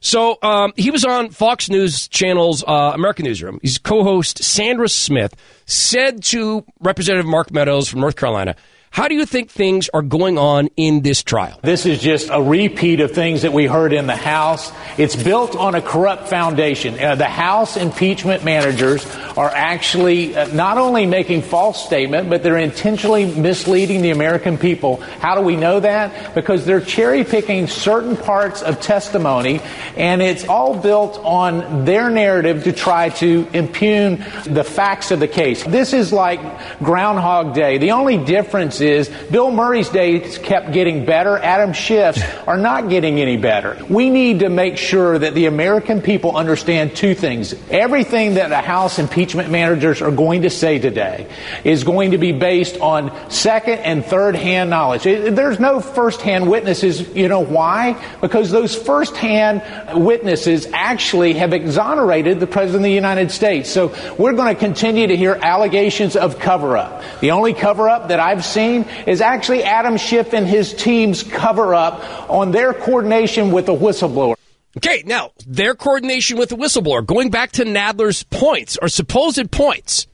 So um, he was on Fox News Channel's uh, America's Newsroom. His co-host Sandra Smith said to Representative Mark Meadows from North Carolina, how do you think things are going on in this trial? This is just a repeat of things that we heard in the House. It's built on a corrupt foundation. Uh, the House impeachment managers are actually uh, not only making false statements, but they're intentionally misleading the American people. How do we know that? Because they're cherry picking certain parts of testimony, and it's all built on their narrative to try to impugn the facts of the case. This is like Groundhog Day. The only difference is Bill Murray's days kept getting better. Adam Schiff's are not getting any better. We need to make sure that the American people understand two things. Everything that the House impeachment managers are going to say today is going to be based on second and third hand knowledge. There's no first hand witnesses. You know why? Because those first hand witnesses actually have exonerated the President of the United States. So we're going to continue to hear allegations of cover up. The only cover up that I've seen is actually Adam Schiff and his team's cover up on their coordination with the whistleblower. Okay, now their coordination with the whistleblower, going back to Nadler's points or supposed points,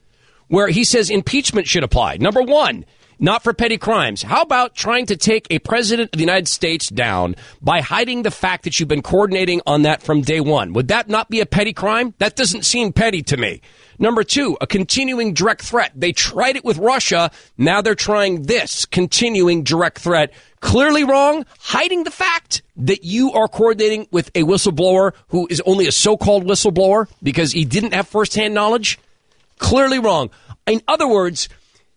where he says impeachment should apply. Number one, not for petty crimes. How about trying to take a president of the United States down by hiding the fact that you've been coordinating on that from day one? Would that not be a petty crime? That doesn't seem petty to me. Number two, a continuing direct threat. They tried it with Russia. Now they're trying this continuing direct threat. Clearly wrong, hiding the fact that you are coordinating with a whistleblower who is only a so-called whistleblower because he didn't have firsthand knowledge. Clearly wrong. In other words,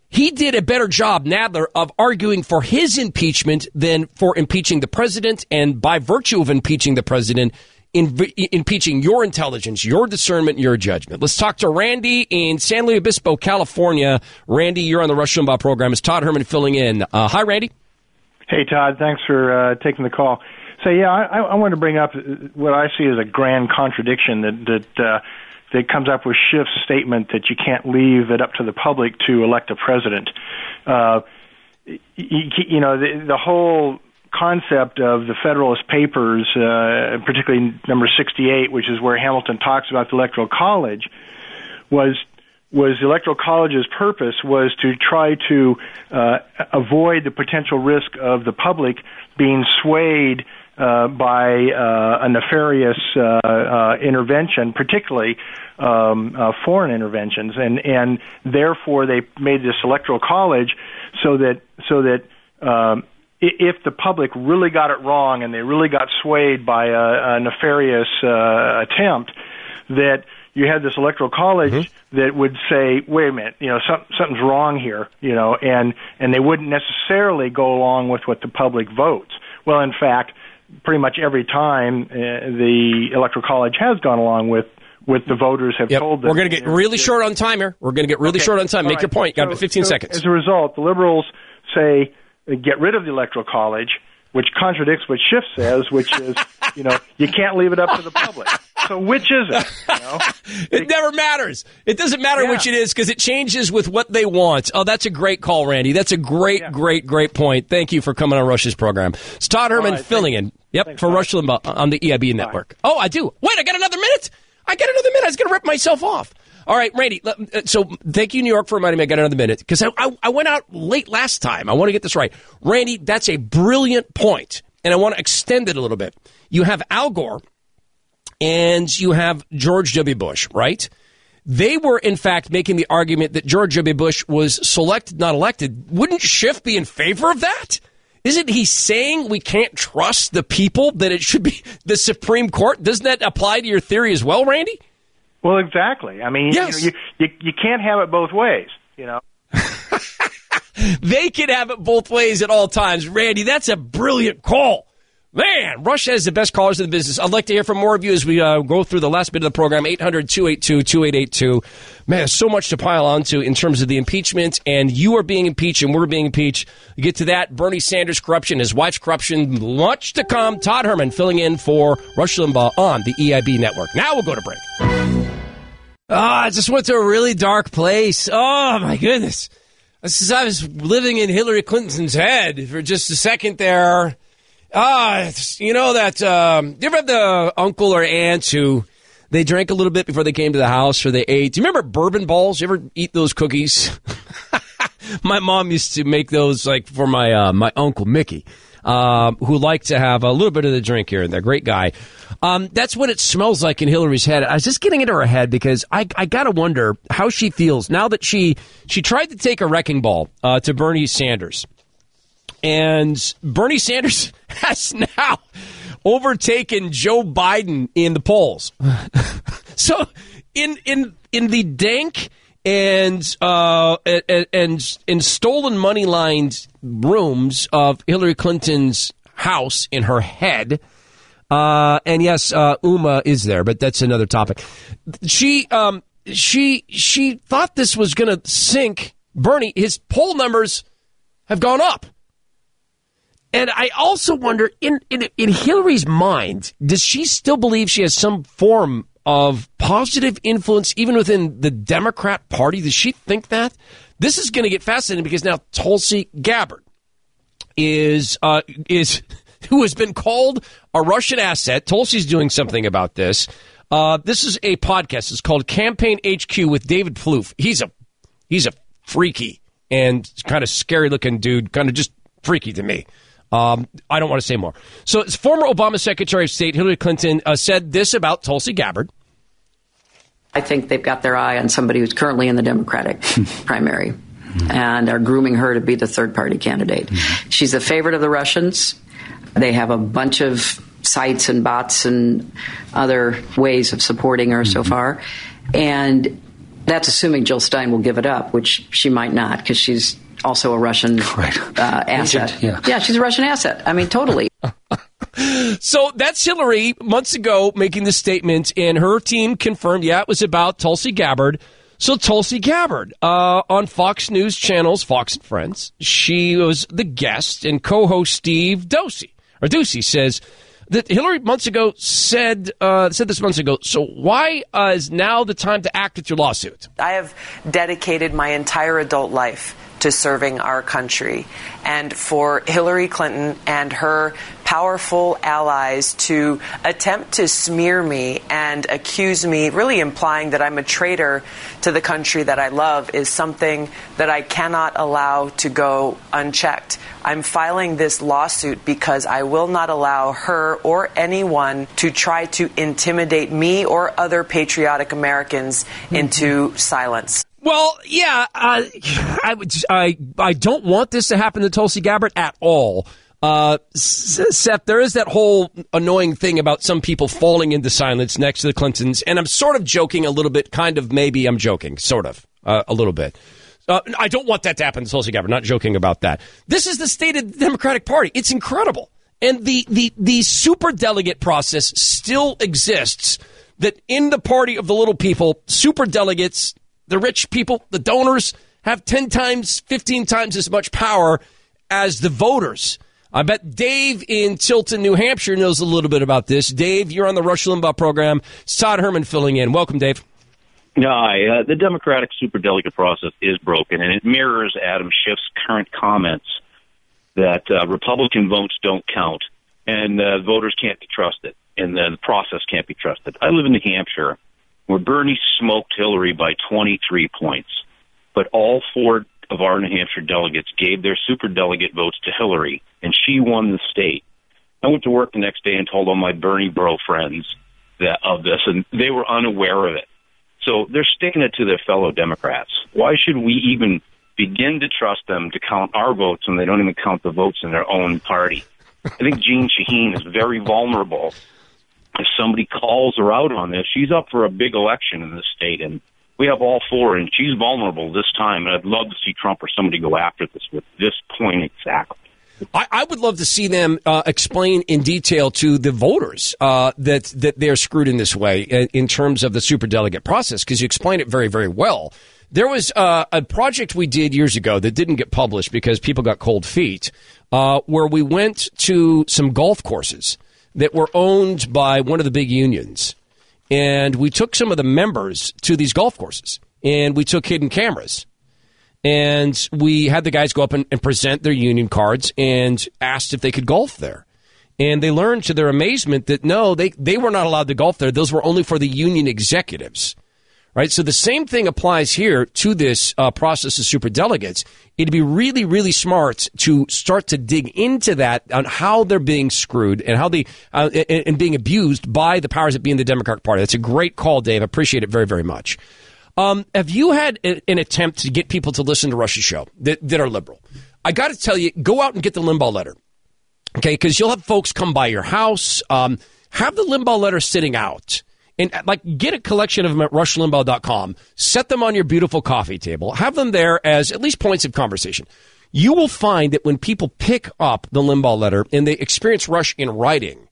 he did a better job, Nadler, of arguing for his impeachment than for impeaching the president. And by virtue of impeaching the president, in, impeaching your intelligence, your discernment, your judgment. Let's talk to Randy in San Luis Obispo, California. Randy, you're on the Rush Limbaugh program. Is Todd Herman filling in? Uh, hi, Randy. Hey, Todd. Thanks for uh, taking the call. So, yeah, I, I want to bring up what I see as a grand contradiction that that uh, that comes up with Schiff's statement that you can't leave it up to the public to elect a president. Uh, you, you know, the, the whole concept of the Federalist Papers, uh, particularly number 68, which is where Hamilton talks about the Electoral College, was was the Electoral College's purpose was to try to uh, avoid the potential risk of the public being swayed uh, by uh, a nefarious uh, uh, intervention, particularly um, uh, foreign interventions, and and therefore they made this electoral college so that so that um, if the public really got it wrong and they really got swayed by a, a nefarious uh, attempt, that you had this electoral college mm-hmm. that would say, "Wait a minute, you know, some, something's wrong here," you know, and and they wouldn't necessarily go along with what the public votes. Well, in fact, pretty much every time uh, the electoral college has gone along with with the voters have yep. told them. We're going to get really short on time here. We're going to get really okay. short on time. All Make right. your point. Got So- 15 so seconds. As a result, the liberals say get rid of the electoral college, which contradicts what Schiff says, which is you know you can't leave it up to the public. So which is it? You know? It never matters. It doesn't matter which it is because it changes with what they want. Oh, that's a great call, Randy. That's a great, great, great point. Thank you for coming on Rush's program. It's Todd Herman right, filling in. Yep, for Rush Limbaugh on the EIB network. Oh, I do. Wait, I got another minute. I got another minute. I was going to rip myself off. All right, Randy. uh, So thank you, New York, for reminding me. I got another minute because I, I, I went out late last time. I want to get this right, Randy. That's a brilliant point, and I want to extend it a little bit. You have Al Gore and you have George W. Bush, right? They were, in fact, making the argument that George W. Bush was selected, not elected. Wouldn't Schiff be in favor of that? Isn't he saying we can't trust the people, that it should be the Supreme Court? Doesn't that apply to your theory as well, Randy? Well, exactly. I mean, Yes. you, know, you, you you can't have it both ways. You know. They can have it both ways at all times. Randy, that's a brilliant call. Man, Rush has the best callers in the business. I'd like to hear from more of you as we uh, go through the last bit of the program. 800 282 2882. Man, so much to pile onto in terms of the impeachment, and you are being impeached, and we're being impeached. We get to that. Bernie Sanders corruption, his wife's corruption, much to come. Todd Herman filling in for Rush Limbaugh on the EIB network. Now we'll go to break. Ah, I just went to a really dark place. Oh, my goodness. This is, I was living in Hillary Clinton's head for just a second there. Ah, you know that. Um, do you ever have the uncle or aunt who they drank a little bit before they came to the house or they ate? Do you remember bourbon balls? You ever eat those cookies? my mom used to make those like for my uh, my uncle Mickey, um, who like to have a little bit of the drink here and there. Great guy. Um, that's what it smells like in Hillary's head. I was just getting into her head because I, I gotta wonder how she feels now that she she tried to take a wrecking ball uh, to Bernie Sanders, and Bernie Sanders has now overtaken Joe Biden in the polls. so in in in the dank and uh and and, stolen money lined rooms of Hillary Clinton's house in her head. Uh, and yes, uh, Huma is there, but that's another topic. She, um, she, she thought this was going to sink Bernie. His poll numbers have gone up. And I also wonder, in, in in Hillary's mind, does she still believe she has some form of positive influence even within the Democrat Party? Does she think that? This is going to get fascinating because now Tulsi Gabbard is uh, is who has been called a Russian asset. Tulsi's doing something about this. Uh, this is a podcast. It's called Campaign HQ with David Plouffe. He's a he's a freaky and kind of scary looking dude, kind of just freaky to me. Um, I don't want to say more. So, former Obama Secretary of State Hillary Clinton uh, said this about Tulsi Gabbard. I think they've got their eye on somebody who's currently in the Democratic primary and are grooming her to be the third party candidate. She's a favorite of the Russians. They have a bunch of sites and bots and other ways of supporting her so far. And that's assuming Jill Stein will give it up, which she might not because she's also a Russian uh, asset. Agent, yeah. she's a Russian asset. I mean, totally. So that's Hillary months ago making this statement, and her team confirmed, yeah, it was about Tulsi Gabbard. So Tulsi Gabbard uh, on Fox News channels, Fox and Friends, she was the guest, and co-host Steve Doocy or Doocy says that Hillary months ago said uh, said this months ago. So why uh, is now the time to act with your lawsuit? I have dedicated my entire adult life to serving our country. And for Hillary Clinton and her powerful allies to attempt to smear me and accuse me, really implying that I'm a traitor to the country that I love, is something that I cannot allow to go unchecked. I'm filing this lawsuit because I will not allow her or anyone to try to intimidate me or other patriotic Americans into mm-hmm. silence. Well, yeah, uh, I would. I I don't want this to happen to Tulsi Gabbard at all. Uh, Seth, there is that whole annoying thing about some people falling into silence next to the Clintons, and I'm sort of joking a little bit. Kind of, maybe I'm joking, sort of, uh, a little bit. Uh, I don't want that to happen to Tulsi Gabbard. Not joking about that. This is the state of the Democratic Party. It's incredible, and the the the super delegate process still exists. That in the party of the little people, super delegates the rich people, the donors, have 10 times, 15 times as much power as the voters. I bet Dave in Tilton, New Hampshire knows a little bit about this. Dave, you're on the Rush Limbaugh program. It's Todd Herman filling in. Welcome, Dave. Hi. Uh, the Democratic superdelegate process is broken, and it mirrors Adam Schiff's current comments that uh, Republican votes don't count and uh, voters can't be trusted, and the process can't be trusted. I live in New Hampshire where Bernie smoked Hillary by 23 points. But all four of our New Hampshire delegates gave their super delegate votes to Hillary, and she won the state. I went to work the next day and told all my Bernie bro friends that of this, and they were unaware of it. So they're sticking it to their fellow Democrats. Why should we even begin to trust them to count our votes when they don't even count the votes in their own party? I think Jeanne Shaheen is very vulnerable if somebody calls her out on this, she's up for a big election in the state, and we have all four, and she's vulnerable this time. And I'd love to see Trump or somebody go after this with this point exactly. I, I would love to see them uh, explain in detail to the voters uh, that that they're screwed in this way in, in terms of the superdelegate process because you explain it very very well. There was uh, a project we did years ago that didn't get published because people got cold feet, uh, where we went to some golf courses that were owned by one of the big unions. And we took some of the members to these golf courses and we took hidden cameras. And we had the guys go up and, and present their union cards and asked if they could golf there. And they learned to their amazement that no, they, they were not allowed to golf there. Those were only for the union executives right? So the same thing applies here to this uh, process of super delegates. It'd be really, really smart to start to dig into that on how they're being screwed and how they uh, and, and, being abused by the powers that be in the Democratic Party. That's a great call, Dave. I appreciate it very, very much. Um, have you had a, an attempt to get people to listen to Rush's show that, that are liberal? I got to tell you, go out and get the Limbaugh letter, okay? Because you'll have folks come by your house. Um, have the Limbaugh letter sitting out and like get a collection of them at rushlimbaugh.com, set them on your beautiful coffee table, have them there as at least points of conversation. You will find that when people pick up the Limbaugh letter and they experience Rush in writing,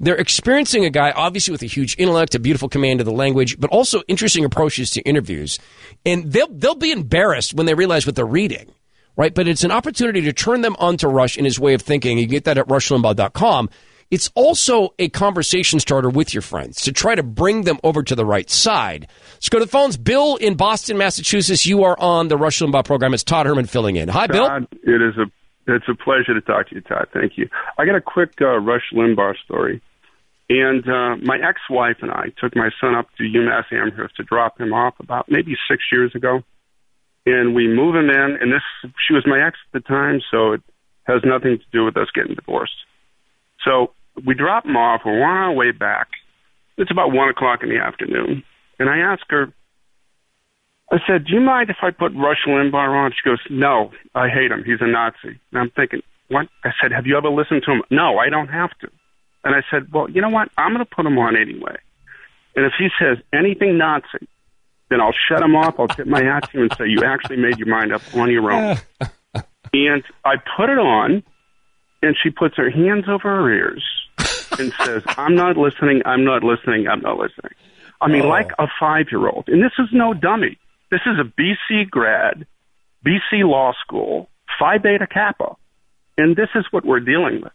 they're experiencing a guy obviously with a huge intellect, a beautiful command of the language, but also interesting approaches to interviews. And they'll they'll be embarrassed when they realize what they're reading. Right? But it's an opportunity to turn them onto Rush in his way of thinking. You get that at rushlimbaugh.com. It's also a conversation starter with your friends to try to bring them over to the right side. Let's go to the phones. Bill in Boston, Massachusetts. You are on the Rush Limbaugh program. It's Todd Herman filling in. Hi, Todd, Bill. It is a it's a pleasure to talk to you, Todd. Thank you. I got a quick uh, Rush Limbaugh story. And uh, my ex-wife and I took my son up to UMass Amherst to drop him off about maybe six years ago. And we move him in, and this she was my ex at the time, so it has nothing to do with us getting divorced. So we drop him off. We're on our way back. It's about one o'clock in the afternoon, and I ask her. I said, "Do you mind if I put Rush Limbaugh on?" She goes, "No, I hate him. He's a Nazi." And I'm thinking, "What?" I said, "Have you ever listened to him?" "No, I don't have to." And I said, "Well, you know what? I'm going to put him on anyway. And if he says anything Nazi, then I'll shut him off. I'll tip my hat to you and say you actually made your mind up on your own." and I put it on, and she puts her hands over her ears and says, I'm not listening, I'm not listening, I'm not listening. I mean, oh. like a five year old. And this is no dummy. This is a BC grad, BC law school, Phi Beta Kappa, and this is what we're dealing with.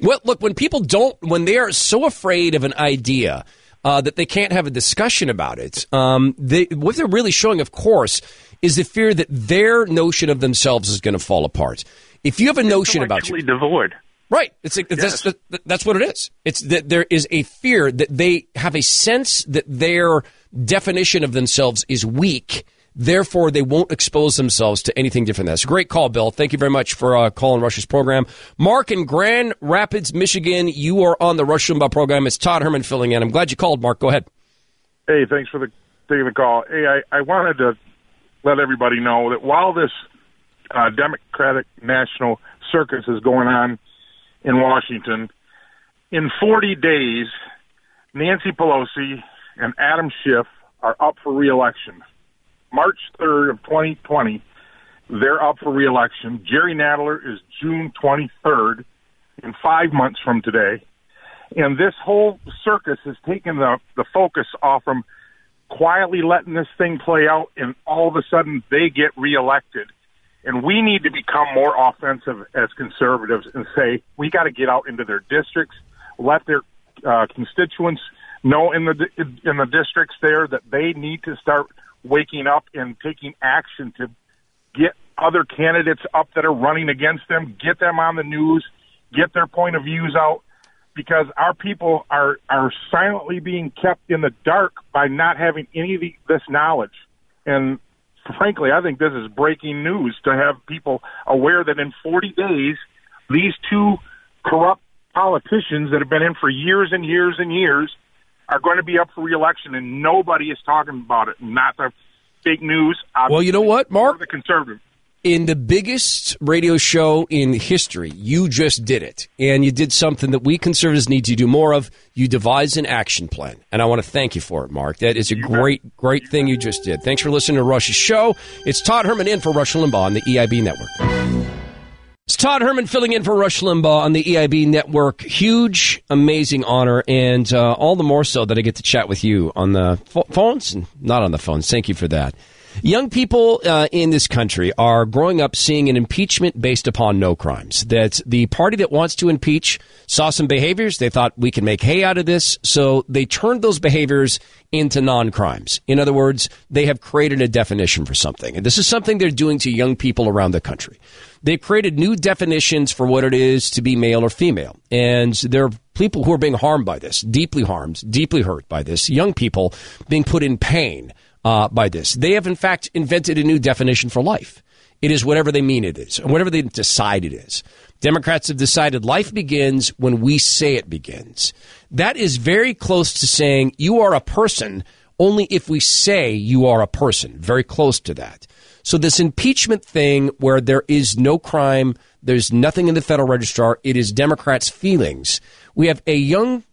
Well, look, when people don't, when they are so afraid of an idea uh, that they can't have a discussion about it, um, they, what they're really showing, of course, is the fear that their notion of themselves is going to fall apart. If you have a notion about you, devoid. Right. It's like, Yes. that's, that's what it is. It's that there is a fear that they have a sense that their definition of themselves is weak. Therefore, they won't expose themselves to anything different. That's a great call, Bill. Thank you very much for uh, calling Rush's program. Mark in Grand Rapids, Michigan, you are on the Rush Limbaugh program. It's Todd Herman filling in. I'm glad you called, Mark. Go ahead. Hey, thanks for the taking the call. Hey, I, I wanted to let everybody know that while this uh, Democratic national circus is going on in Washington, in 40 days, Nancy Pelosi and Adam Schiff are up for reelection. March 3rd of 2020, they're up for reelection. Jerry Nadler is June 23rd, in five months from today. And this whole circus has taken the, the focus off from quietly letting this thing play out, and all of a sudden they get reelected. And we need to become more offensive as conservatives and say we got to get out into their districts, let their uh, constituents know in the in the districts there that they need to start waking up and taking action to get other candidates up that are running against them, get them on the news, get their point of views out because our people are are silently being kept in the dark by not having any of the, this knowledge. And frankly, I think this is breaking news to have people aware that in 40 days, these two corrupt politicians that have been in for years and years and years are going to be up for reelection, and nobody is talking about it. Not the fake news. Well, you know what, Mark? The conservative. In the biggest radio show in history, you just did it. And you did something that we conservatives need to do more of. You devised an action plan. And I want to thank you for it, Mark. That is a great, great thing you just did. Thanks for listening to Rush's show. It's Todd Herman in for Rush Limbaugh on the EIB network. It's Todd Herman filling in for Rush Limbaugh on the EIB network. Huge, amazing honor, and uh, all the more so that I get to chat with you on the ph- phones and not on the phones. Thank you for that. Young people uh, in this country are growing up seeing an impeachment based upon no crimes. That the party that wants to impeach saw some behaviors. They thought we can make hay out of this. So they turned those behaviors into non crimes. In other words, they have created a definition for something. And this is something they're doing to young people around the country. They've created new definitions for what it is to be male or female. And there are people who are being harmed by this, deeply harmed, deeply hurt by this, young people being put in pain uh, by this. They have, in fact, invented a new definition for life. It is whatever they mean it is, or whatever they decide it is. Democrats have decided life begins when we say it begins. That is very close to saying you are a person only if we say you are a person. Very close to that. So this impeachment thing where there is no crime, there's nothing in the federal registrar, it is Democrats' feelings. We have a young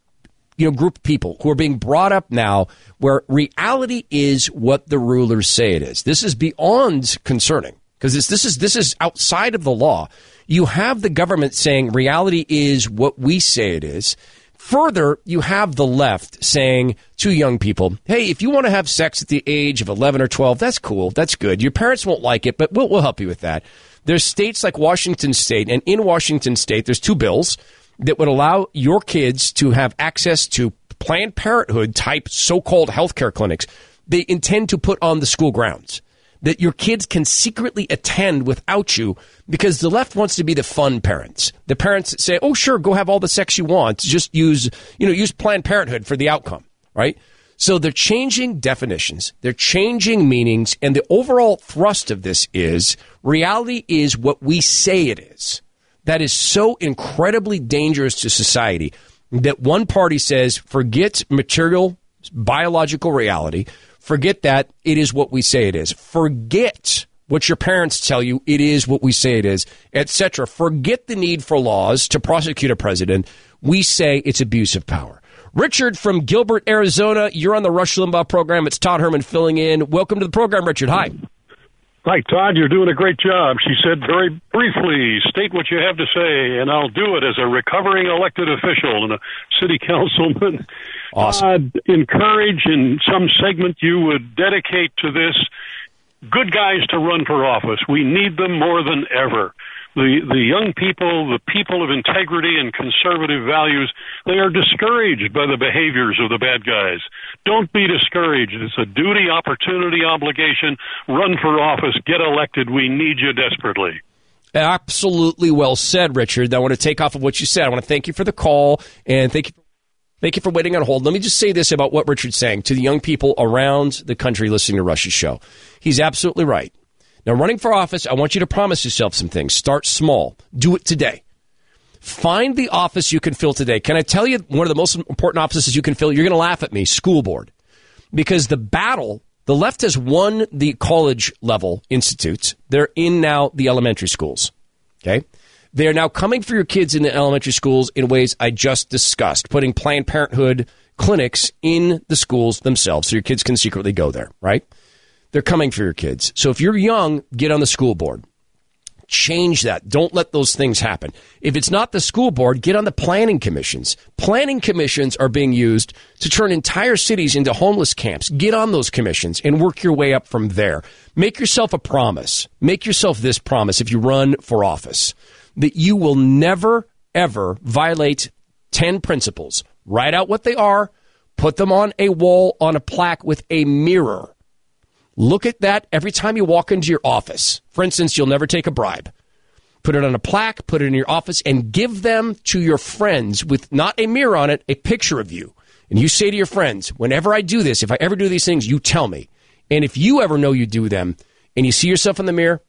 you know group of people who are being brought up now where reality is what the rulers say it is. This is beyond concerning because this this is this is outside of the law. You have the government saying reality is what we say it is. Further, you have the left saying to young people, hey, if you want to have sex at the age of 11 or 12, that's cool. That's good. Your parents won't like it, but we'll, we'll help you with that. There's states like Washington State, and in Washington State, there's two bills that would allow your kids to have access to Planned Parenthood type so called healthcare clinics they intend to put on the school grounds. That your kids can secretly attend without you because the left wants to be the fun parents. The parents that say, oh, sure, go have all the sex you want. Just use, you know, use Planned Parenthood for the outcome, right? So they're changing definitions, they're changing meanings, and the overall thrust of this is reality is what we say it is. That is so incredibly dangerous to society that one party says, forget material, biological reality, forget that, it is what we say it is. Forget what your parents tell you, it is what we say it is, etc. Forget the need for laws to prosecute a president. We say it's abuse of power. Richard from Gilbert, Arizona, you're on the Rush Limbaugh program. It's Todd Herman filling in. Welcome to the program, Richard. Hi. Hi, Todd. You're doing a great job. She said very briefly, state what you have to say, and I'll do it as a recovering elected official and a city councilman. Awesome. I'd encourage in some segment you would dedicate to this good guys to run for office. We need them more than ever. The, the young people, the people of integrity and conservative values, they are discouraged by the behaviors of the bad guys. Don't be discouraged. It's a duty, opportunity, obligation. Run for office. Get elected. We need you desperately. Absolutely well said, Richard. I want to take off of what you said. I want to thank you for the call and thank you. Thank you for waiting on hold. Let me just say this about what Richard's saying to the young people around the country listening to Rush's show. He's absolutely right. Now, running for office, I want you to promise yourself some things. Start small. Do it today. Find the office you can fill today. Can I tell you one of the most important offices you can fill? You're going to laugh at me school board. Because the battle, the left has won the college level institutes. They're in now the elementary schools. Okay? They are now coming for your kids in the elementary schools in ways I just discussed, putting Planned Parenthood clinics in the schools themselves so your kids can secretly go there, right? They're coming for your kids. So if you're young, get on the school board. Change that. Don't let those things happen. If it's not the school board, get on the planning commissions. Planning commissions are being used to turn entire cities into homeless camps. Get on those commissions and work your way up from there. Make yourself a promise. Make yourself this promise if you run for office that you will never, ever violate 10 principles. Write out what they are, put them on a wall on a plaque with a mirror Look at that every time you walk into your office. For instance, you'll never take a bribe. Put it on a plaque, put it in your office, and give them to your friends with not a mirror on it, a picture of you. And you say to your friends, whenever I do this, if I ever do these things, you tell me. And if you ever know you do them and you see yourself in the mirror,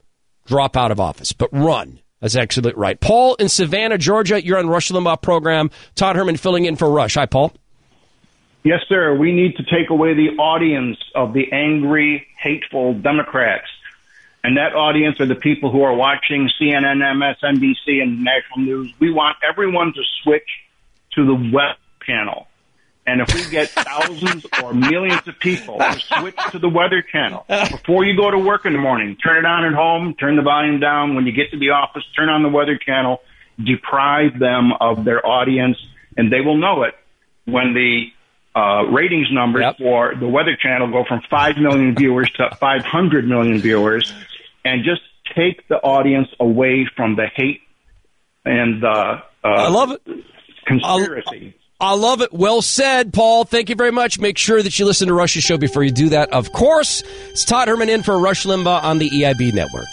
drop out of office, but run. That's actually right. Paul in Savannah, Georgia, you're on Rush Limbaugh program. Todd Herman filling in for Rush. Hi, Paul. Yes, sir. We need to take away the audience of the angry, hateful Democrats. And that audience are the people who are watching CNN, MSNBC, and national news. We want everyone to switch to the web channel. And if we get thousands or millions of people to switch to the weather channel before you go to work in the morning, turn it on at home, turn the volume down. When you get to the office, turn on the weather channel, deprive them of their audience, and they will know it when the uh, ratings numbers yep. for the Weather Channel go from 5 million viewers to 500 million viewers and just take the audience away from the hate and uh, uh, I love it. conspiracy. I love it. Well said, Paul. Thank you very much. Make sure that you listen to Rush's show before you do that. Of course, it's Todd Herman in for Rush Limbaugh on the EIB network.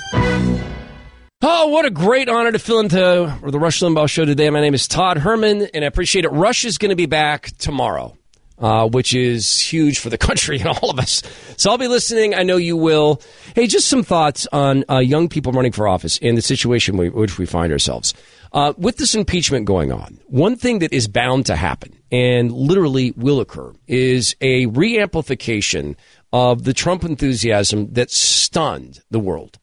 Oh, what a great honor to fill into the Rush Limbaugh show today. My name is Todd Herman, and I appreciate it. Rush is going to be back tomorrow uh, which is huge for the country and all of us. So I'll be listening. I know you will. Hey, just some thoughts on uh, young people running for office and the situation we, which we find ourselves. Uh, with this impeachment going on, one thing that is bound to happen and literally will occur is a reamplification of the Trump enthusiasm that stunned the world.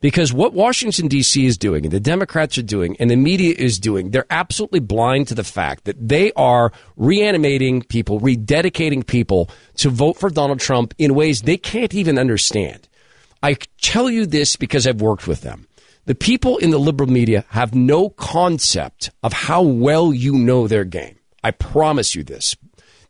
Because what Washington, D.C. is doing, and the Democrats are doing, and the media is doing, they're absolutely blind to the fact that they are reanimating people, rededicating people to vote for Donald Trump in ways they can't even understand. I tell you this because I've worked with them. The people in the liberal media have no concept of how well you know their game. I promise you this.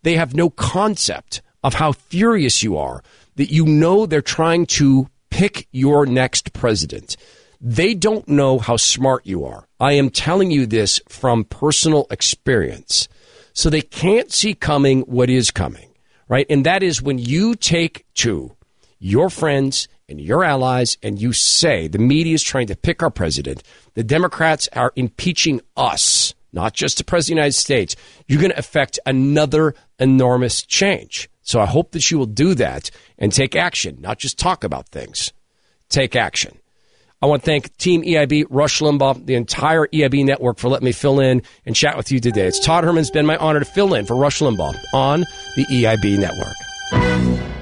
They have no concept of how furious you are that you know they're trying to pick your next president. They don't know how smart you are. I am telling you this from personal experience. So they can't see coming what is coming, right? And that is when you take to your friends and your allies and you say the media is trying to pick our president, the Democrats are impeaching us, not just the president of the United States, you're going to affect another enormous change. So I hope that you will do that and take action, not just talk about things. Take action. I want to thank Team EIB, Rush Limbaugh, the entire EIB network for letting me fill in and chat with you today. It's Todd Herman. It's been my honor to fill in for Rush Limbaugh on the EIB network.